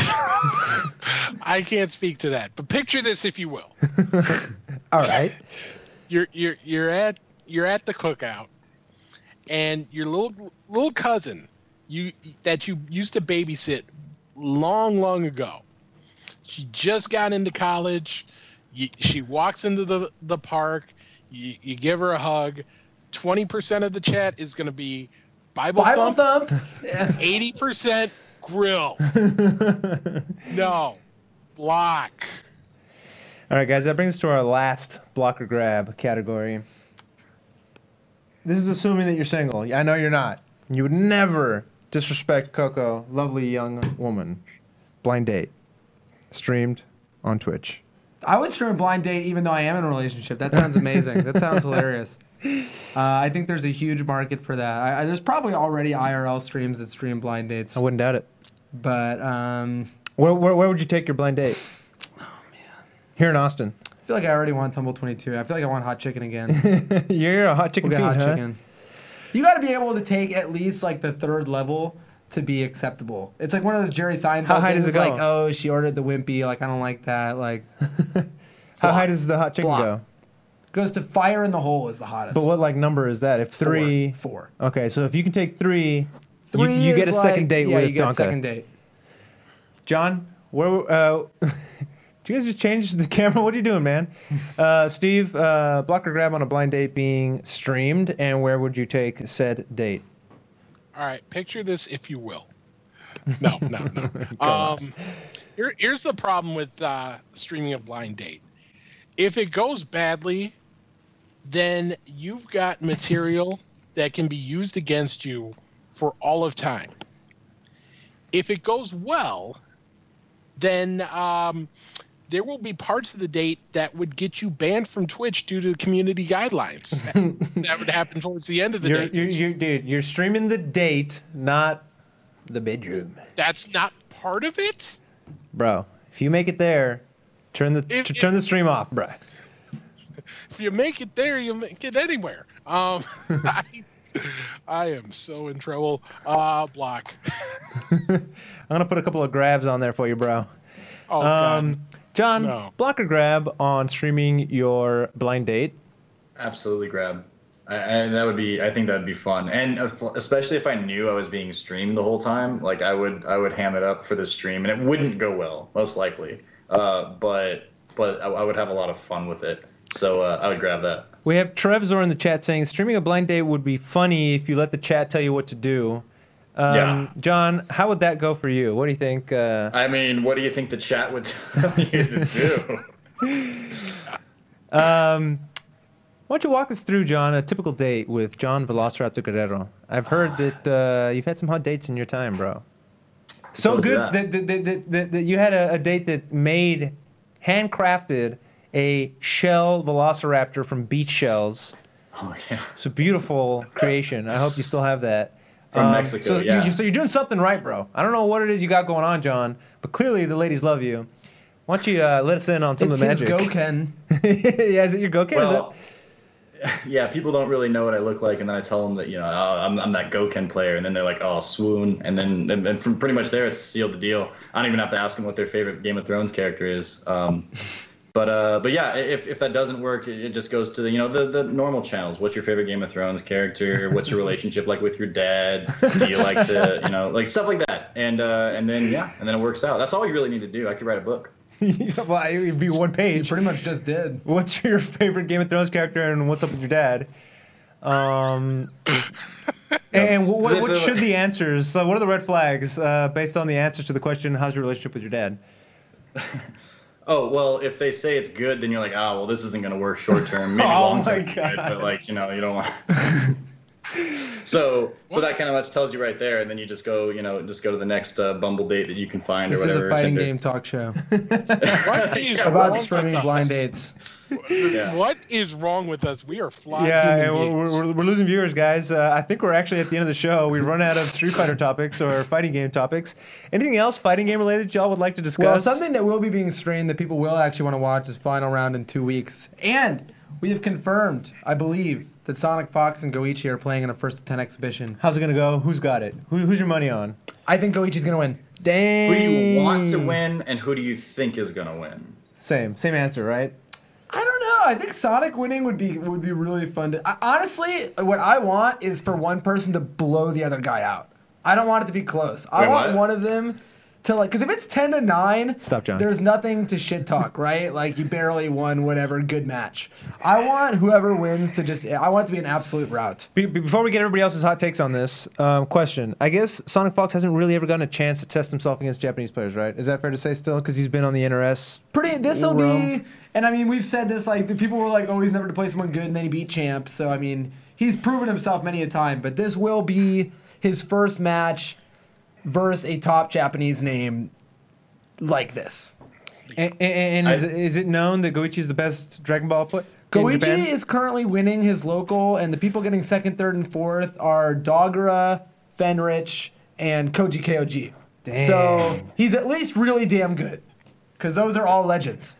I can't speak to that, but picture this if you will. [LAUGHS] All right. [LAUGHS] You're you're you're at you're at the cookout, and your little little cousin, you that you used to babysit long long ago. She just got into college. You, she walks into the the park. You, you give her a hug. Twenty percent of the chat is going to be Bible, Bible thump. [LAUGHS] Eighty percent grill. [LAUGHS] no, block. All right, guys, that brings us to our last blocker grab category. This is assuming that you're single. I know you're not. You would never disrespect Coco, lovely young woman. Blind date. Streamed on Twitch. I would stream a blind date even though I am in a relationship. That sounds amazing. that sounds hilarious. [LAUGHS] Uh, I think there's a huge market for that. I, I, there's probably already IRL streams that stream blind dates, I wouldn't doubt it. but um, Where, where, where would you take your blind date? Here in Austin. I feel like I already want Tumble 22. I feel like I want hot chicken again. [LAUGHS] you're a hot chicken We'll fiend, hot huh? chicken. You got to be able to take at least like the third level to be acceptable. It's like one of those Jerry Seinfeld How high things. does it go? Like, oh, she ordered the wimpy. Like, I don't like that. Like, [LAUGHS] How high does the hot chicken Block. go? goes to fire in the hole is the hottest. But what like number is that? If three, Four. okay, so if you can take three, Three you, you get a is second date yeah, with you get a Donka. second date. John, where? Uh, [LAUGHS] you guys just change the [LAUGHS] camera? What are you doing, man? Uh, Steve, uh, blocker grab on a blind date being streamed, and where would you take said date? All right, picture this if you will. No, no, no. [LAUGHS] um, here, here's the problem with uh, streaming a blind date. If it goes badly, then you've got material [LAUGHS] that can be used against you for all of time. If it goes well, then um, there will be parts of the date that would get you banned from Twitch due to community guidelines. [LAUGHS] that would happen towards the end of the You're, date. you're, you're, dude, you're streaming the date, not the bedroom, That's not part of it. bro. If you make it there, turn the If- t- turn the stream off, bro. If you make it there, you make it anywhere. Um, [LAUGHS] I, I am so in trouble. Uh, block. [LAUGHS] I'm gonna put a couple of grabs on there for you, bro. Oh, God. John, No. block or grab on streaming your blind date. Absolutely grab. I, and that would be, I think that'd be fun, and especially if I knew I was being streamed the whole time, like I would, I would ham it up for the stream, and it wouldn't go well, most likely. Uh, but, but I, I would have a lot of fun with it, so uh, I would grab that. We have Trevzor in the chat saying streaming a blind date would be funny if you let the chat tell you what to do. Um, Yeah. John, how would that go for you? What do you think? Uh, I mean, what do you think the chat would tell you to do? [LAUGHS] um, why don't you walk us through, John, a typical date with John Velociraptor Guerrero? I've heard that uh, you've had some hot dates in your time, bro. So good that. that, that, that, that, that, you had a, a date that made, handcrafted a shell Velociraptor from beach shells. Oh yeah. It's a beautiful creation. I hope you still have that. From Mexico, So, yeah. you, so you're doing something right, bro. I don't know what it is you got going on, John, but clearly the ladies love you. Why don't you uh, let us in on some it's of the his magic? Gouken. [LAUGHS] yeah, is it your Gouken? Is Well, [LAUGHS] yeah, people don't really know what I look like, and then I tell them that you know oh, I'm, I'm that Gouken player, and then they're like, oh, swoon, and then and, and from pretty much there, it's sealed the deal. I don't even have to ask them what their favorite Game of Thrones character is. Um, but uh, but yeah, if, if that doesn't work, it, it just goes to the you know the, the normal channels. What's your favorite Game of Thrones character? What's your relationship like with your dad? Do you like to you know like stuff like that? And uh, and then yeah, and then it works out. That's all you really need to do. I could write a book. [LAUGHS] well, it'd be one You page. pretty much just did. What's your favorite Game of Thrones character, and what's up with your dad? Um, [LAUGHS] and what, what, what should the answers? So, what are the red flags uh, based on the answers to the question? How's your relationship with your dad? [LAUGHS] Oh well, if they say it's good, then you're like, oh well, this isn't gonna work short term. [LAUGHS] Maybe Oh long term, my God. but like you know, you don't want. [LAUGHS] so so that kind of much tells you right there, and then you just go, you know, just go to the next uh, Bumble date that you can find This or is a fighting Tinder. game talk show [LAUGHS] What [LAUGHS] is wrong about with streaming us? blind dates. Yeah. What is wrong with us? We are flying. Yeah, human we're, we're, we're losing viewers, guys. Uh, I think we're actually at the end of the show. We've run out of Street Fighter topics or fighting game topics. Anything else fighting game related y'all would like to discuss? Well, something that will be being streamed that people will actually want to watch is Final Round in two weeks. And we have confirmed, I believe, that Sonic Fox and Goichi are playing in a first to 10 exhibition. How's it gonna go? Who's got it? Who, who's your money on? I think Goichi's going to win. Dang. Who do you want to win, and who do you think is gonna win? Same, same answer, right? I don't know. I think Sonic winning would be would be really fun. To, I, honestly, what I want is for one person to blow the other guy out. I don't want it to be close. I Wait, want what? one of them to like because if it's ten to nine, Stop, John. There's nothing to shit talk, right? [LAUGHS] Like you barely won whatever good match. I want whoever wins to just. I want it to be an absolute rout. Be- before we get everybody else's hot takes on this, um, question. I guess Sonic Fox hasn't really ever gotten a chance to test himself against Japanese players, right? Is that fair to say still? Because he's been on the NRS. Pretty. This will be. And I mean, we've said this like the people were like, "Oh, he's never to play someone good," and then he beat champ. So I mean, he's proven himself many a time. But this will be his first match versus a top Japanese name like this. And, and, and I- is, it- is it known that Goichi is the best Dragon Ball in Goichi is currently winning his local, and the people getting second, third, and fourth are Dogura, Fenritti, and Koji KOG. So he's at least really damn good, because those are all legends.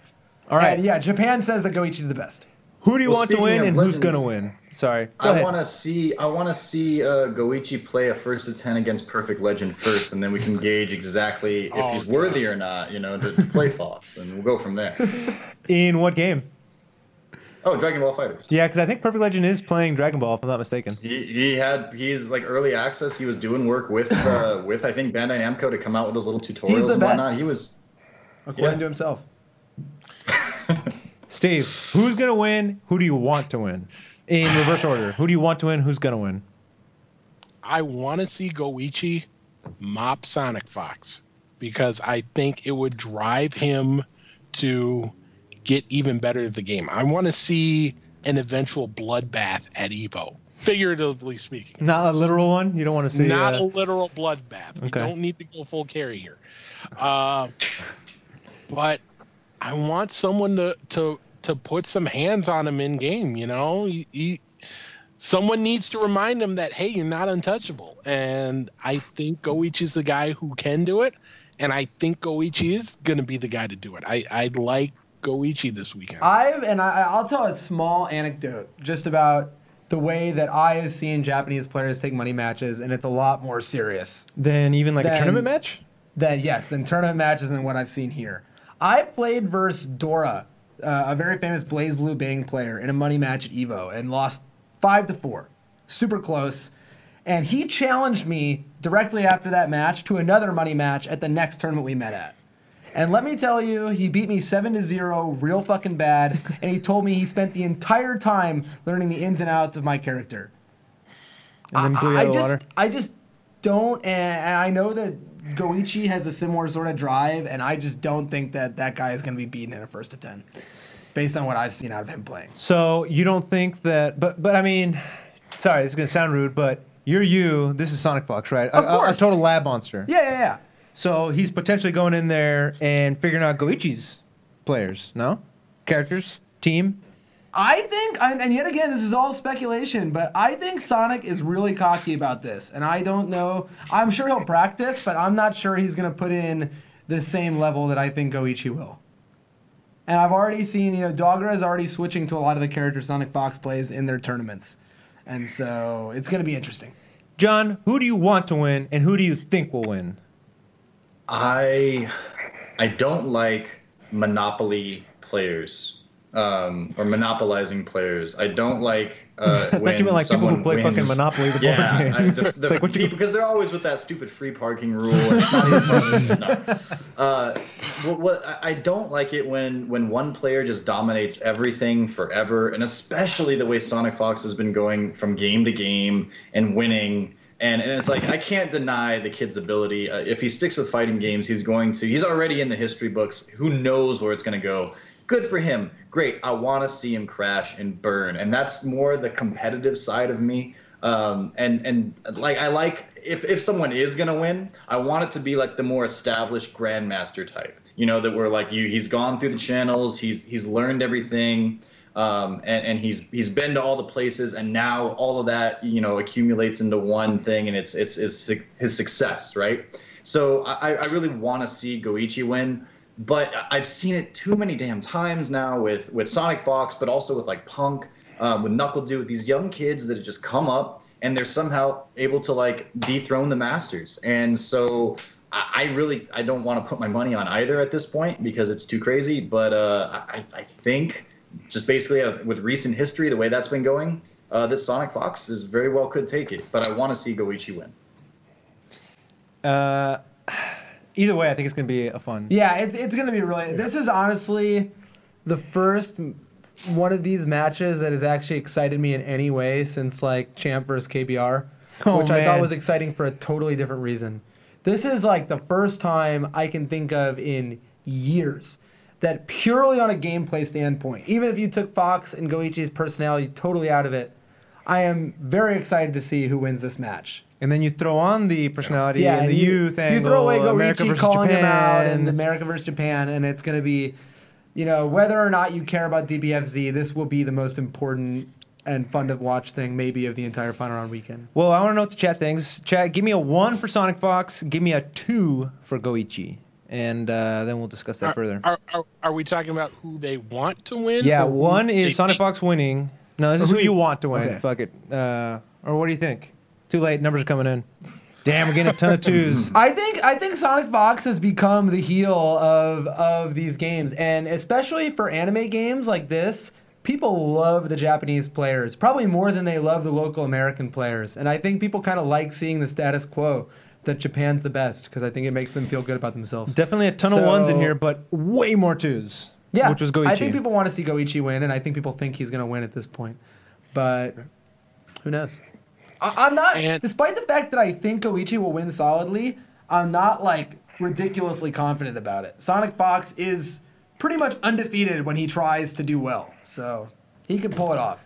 All right. And yeah, Japan says that Goichi's the best. Who do you Well, want to win of and who's gonna win? Sorry. Go I want to see. I want to see uh, Goichi play a first to ten against Perfect Legend first, and then we can gauge exactly if Oh, he's worthy or not. You know, to, to play [LAUGHS] Fox, and we'll go from there. [LAUGHS] In what game? Oh, Dragon Ball FighterZ. Yeah, because I think Perfect Legend is playing Dragon Ball, if I'm not mistaken. He, he had he's like early access. He was doing work with uh, [LAUGHS] with I think Bandai Namco to come out with those little tutorials He's the and best. whatnot. He was according Yeah. to himself. Steve, who's gonna win? Who do you want to win? In reverse order. Who do you want to win? Who's gonna win? I want to see Goichi mop Sonic Fox because I think it would drive him to get even better at the game. I want to see an eventual bloodbath at Evo, figuratively speaking. Not a literal one. You don't want to see. Not uh, a literal bloodbath. We Okay. don't need to go full carry here. Uh, but I want someone to to to put some hands on him in game. You know, He- he- someone needs to remind him that hey, you're not untouchable. And I think Goichi's the guy who can do it. And I think Goichi is going to be the guy to do it. I I like Goichi this weekend. I've and I, I'll tell a small anecdote just about the way that I have seen Japanese players take money matches, and it's a lot more serious than even like Then- a tournament match. than yes than tournament matches than what I've seen here. I played versus Dora, uh, a very famous BlazBlue Bang player, in a money match at Evo and lost five to four, super close. And he challenged me directly after that match to another money match at the next tournament we met at. And let me tell you, he beat me seven to zero, real fucking bad. And he told me he spent the entire time learning the ins and outs of my character. And then blew I out of just, water. I just don't, and, and I know that Goichi has a similar sort of drive, and I just don't think that that guy is going to be beaten in a first to ten, based on what I've seen out of him playing. So you don't think that? But but I mean, sorry, this is gonna sound rude, but you're you. This is Sonic Fox, right? Of A- a- a, total lab monster. Yeah, yeah, yeah. So he's potentially going in there and figuring out Goichi's players. No, characters, team. I think, and and yet again, this is all speculation, but I think Sonic is really cocky about this, and I don't know. I'm sure he'll practice, but I'm not sure he's going to put in the same level that I think Goichi will. And I've already seen, you know, Dogura is already switching to a lot of the characters Sonic Fox plays in their tournaments, and so it's going to be interesting. John, who do you want to win, and who do you think will win? I I don't like monopoly players um, or monopolizing players. I don't like. [LAUGHS] Uh, I thought you meant like people who play wins. fucking Monopoly, the board Yeah, game. I, [LAUGHS] the, it's the like what you people because they're always with that stupid free parking rule. It's not even [LAUGHS] no. uh, what, what I- I don't like it when when one player just dominates everything forever, and especially the way Sonic Fox has been going from game to game and winning. And, and it's like I can't deny the kid's ability. Uh, if he sticks with fighting games, he's going to. He's already in the history books. Who knows where it's going to go? Good for him. Great. I want to see him crash and burn, and that's more the competitive side of me. Um, and and like I like if if someone is gonna win, I want it to be like the more established grandmaster type. You know that we're like you. He's gone through the channels. He's he's learned everything. Um, and, and he's he's been to all the places, and now all of that you know accumulates into one thing, and it's it's, it's his success, right? So I, I really want to see Goichi win, but I've seen it too many damn times now with with Sonic Fox, but also with like Punk, um, with NuckleDu, with these young kids that have just come up and they're somehow able to like dethrone the masters, and so. I I really I don't want to put my money on either at this point because it's too crazy. But uh, I, I think just basically uh, with recent history, the way that's been going, uh, this Sonic Fox is very well could take it. But I want to see Goichi win. Uh, either way, I think it's gonna be a fun. Yeah, it's it's gonna be really. This is honestly the first one of these matches that has actually excited me in any way since like Champ versus KBR, Oh, which I thought was exciting for a totally different reason. This is like the first time I can think of in years that purely on a gameplay standpoint, even if you took Fox and Goichi's personality totally out of it, I am very excited to see who wins this match. And then you throw on the personality Yeah, and the you, youth you angle, throw away America Goichi versus calling him out Japan. and America versus Japan, and it's going to be, you know, whether or not you care about DBFZ, this will be the most important and fun to watch thing maybe of the entire final round weekend. Well, I want to know what the chat thinks. Chat, give me a one for Sonic Fox. Give me a two for Goichi, and uh, then we'll discuss that Are, further. are, are, are we talking about who they want to win? yeah, one is Sonic think- Fox winning. No, this is who you want to win. okay. Fuck it. Uh, or what do you think? Too late. Numbers are coming in. Damn, we're getting a ton of twos. [LAUGHS] I think I think Sonic Fox has become the heel of of these games, and especially for anime games like this, people love the Japanese players probably more than they love the local American players, and I think people kind of like seeing the status quo that Japan's the best because I think it makes them feel good about themselves. Definitely a ton of ones in here, but way more twos. Yeah, which was Goichi. I think people want to see Goichi win, and I think people think he's going to win at this point. But who knows? I, I'm not. And- despite the fact that I think Goichi will win solidly, I'm not like ridiculously confident about it. Sonic Fox is pretty much undefeated when he tries to do well, so he can pull it off.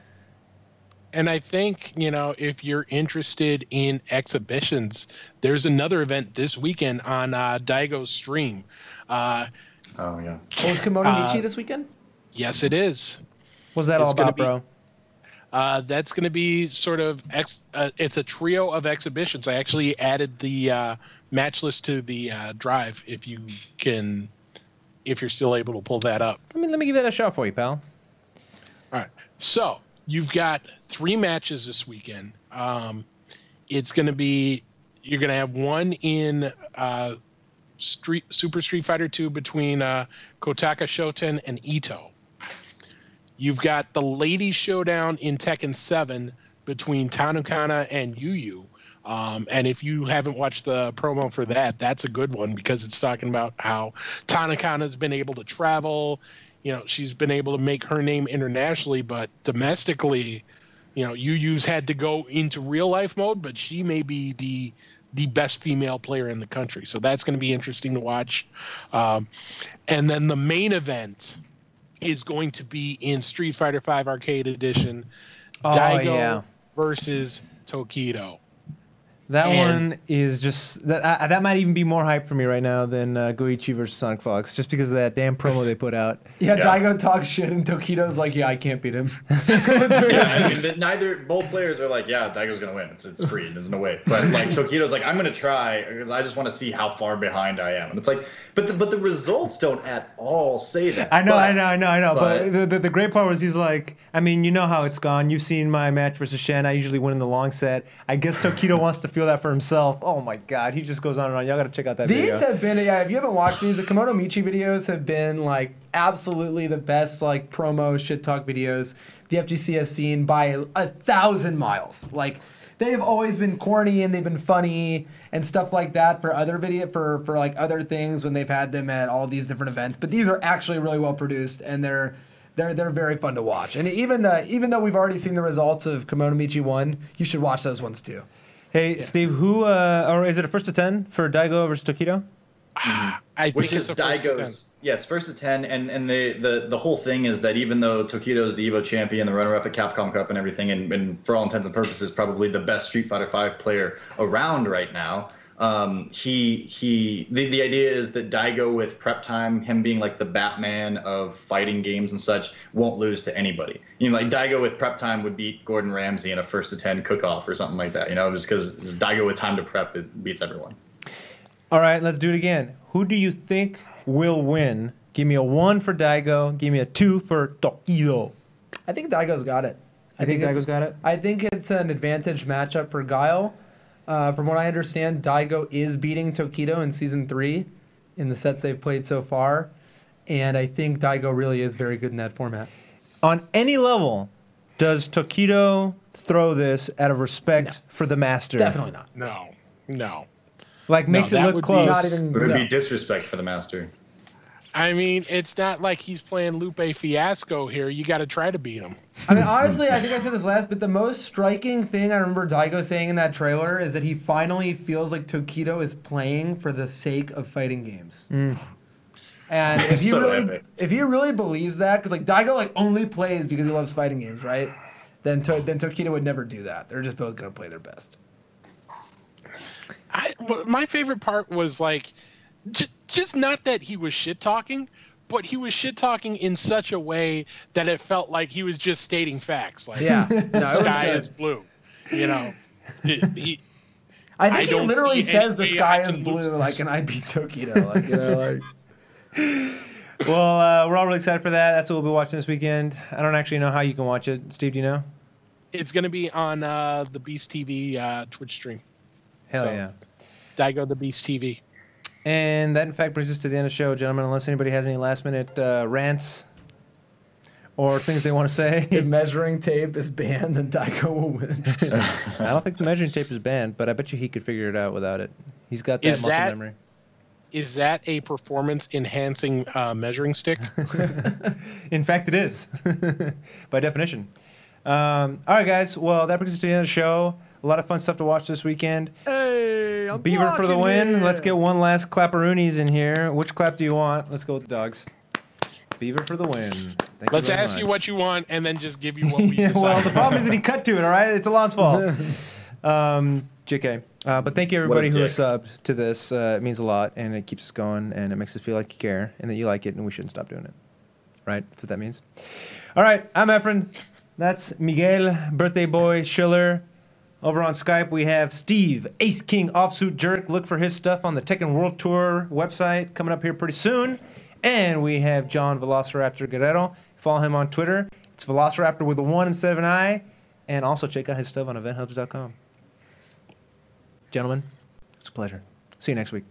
And I think, you know, if you're interested in exhibitions, there's another event this weekend on uh, Daigo's stream. Uh, Oh yeah. Oh, is Komodo Uh, Nichi this weekend? yes, it is. What's that it's all about, be- bro? Uh, that's going to be sort of ex- uh, it's a trio of exhibitions. I actually added the uh, match list to the uh, drive. If you can if you're still able to pull that up. Let me let me give that a shot for you, pal. All right. So you've got three matches this weekend. Um, it's going to be you're going to have one in uh, Street Super Street Fighter Two between uh, Kotaka Shoten and Ito. You've got the ladies showdown in Tekken Seven between Tanukana and Yu Um, and if you haven't watched the promo for that, that's a good one because it's talking about how Tanukana's been able to travel. You know, she's been able to make her name internationally, but domestically, you know, Yu Yu's had to go into real life mode, but she may be the the best female player in the country. So that's going to be interesting to watch. Um, and then the main event is going to be in Street Fighter V Arcade Edition. Oh, Daigo yeah. versus Tokido. That And- one is just that. Uh, that might even be more hype for me right now than uh, Goichi versus Sonic Fox, just because of that damn promo they put out. [LAUGHS] Yeah, Yeah. Daigo talks shit and Tokido's like, yeah, I can't beat him. [LAUGHS] yeah, I mean, neither both players are like, yeah, Daigo's gonna win. It's, it's free. There's no way. But like [LAUGHS] Tokido's like, I'm gonna try because I just want to see how far behind I am. And it's like, but the, but the results don't at all say that. I know, But- I know, I know, I know. But, but- the, the the great part was he's like, I mean, you know how it's gone. You've seen my match versus Shen. I usually win in the long set. I guess Tokido wants to feel that for himself. Oh my god, he just goes on and on. Y'all got to check out that These video. have been, yeah, if you haven't watched these, the Kemonomichi videos have been like absolutely the best like promo shit talk videos the FGC has seen by a, a thousand miles. Like they've always been corny and they've been funny and stuff like that for other video for for like other things when they've had them at all these different events. But these are actually really well produced and they're they're they're very fun to watch. And even the even though we've already seen the results of Kemonomichi one, you should watch those ones too. Hey, Steve, who uh, or is it a first to ten for Daigo versus Tokido? I think which it's is first. Daigo's. Yes, first to ten, and and the, the the whole thing is that even though Tokido's the Evo champion, the runner-up at Capcom Cup, and everything, and, and for all intents and purposes, probably the best Street Fighter V player around right now. Um, he he. The, the idea is that Daigo with prep time, him being like the Batman of fighting games and such, won't lose to anybody. You know, like Daigo with prep time would beat Gordon Ramsay in a first to ten cook-off or something like that. You know, just because Daigo with time to prep it beats everyone. All right, let's do it again. Who do you think will win? Give me a one for Daigo. Give me a two for Tokido. I think Daigo's got it. I think it's- Daigo's got it? I think it's an advantage matchup for Guile. Uh, from what I understand, Daigo is beating Tokido in season three in the sets they've played so far. And I think Daigo really is very good in that format. On any level, does Tokido throw this out of respect for the master? Definitely not. No, no. Like makes No, it look would be close. Not even. It would no. be disrespect for the master. I mean, it's not like he's playing Lupe Fiasco here. You got to try to beat him. I mean, honestly, I think I said this last, but the most striking thing I remember Daigo saying in that trailer is that he finally feels like Tokido is playing for the sake of fighting games. Mm. And if he [LAUGHS] So really, epic. if he really believes that, because like Daigo like only plays because he loves fighting games, right? Then to, then Tokido would never do that. They're just both gonna play their best. I, my favorite part was like, just, just not that he was shit talking, but he was shit talking in such a way that it felt like he was just stating facts. Like, Yeah, [LAUGHS] no, the sky is blue. You know, It- he, I think I he literally says the sky is blue, like, this. and I beat [LAUGHS] Tokido, like you know, like. [LAUGHS] well, uh, we're all really excited for that. That's what we'll be watching this weekend. I don't actually know how you can watch it. Steve, do you know? it's going to be on uh, the Beast TV uh, Twitch stream. Hell So- yeah. Daigo the Beast TV. And that, in fact, brings us to the end of the show, gentlemen. Unless anybody has any last minute uh, rants or things they want to say. If measuring tape is banned, then Daigo will win. [LAUGHS] I don't think the measuring tape is banned, but I bet you he could figure it out without it. He's got that Is muscle that- memory. Is that a performance enhancing uh, measuring stick? [LAUGHS] In fact, it is, [LAUGHS] by definition. Um, all right, guys. Well, that brings us to the end of the show. A lot of fun stuff to watch this weekend. hey, I'm Beaver for the win. Let's get one last clapperoonies in here. Which clap do you want? Let's go with the dogs. Beaver for the win. Thank Let's very ask you what you want and then just give you what [LAUGHS] we yeah, well, the problem is that he cut to it. All right, it's Alon's fault. [LAUGHS] um, JK. Uh, but thank you everybody who has subbed to this. Uh, it means a lot, and it keeps us going, and it makes us feel like you care, and that you like it, and we shouldn't stop doing it. Right? That's what that means. All right, I'm Efren. That's Miguel, birthday boy Schiller. Over on Skype, we have Steve, Ace King, Offsuit Jerk. Look for his stuff on the Tekken World Tour website coming up here pretty soon. And we have John Velociraptor Guerrero. Follow him on Twitter. It's Velociraptor with a one instead of an I. And also check out his stuff on eventhubs.com. Gentlemen, it's a pleasure. See you next week.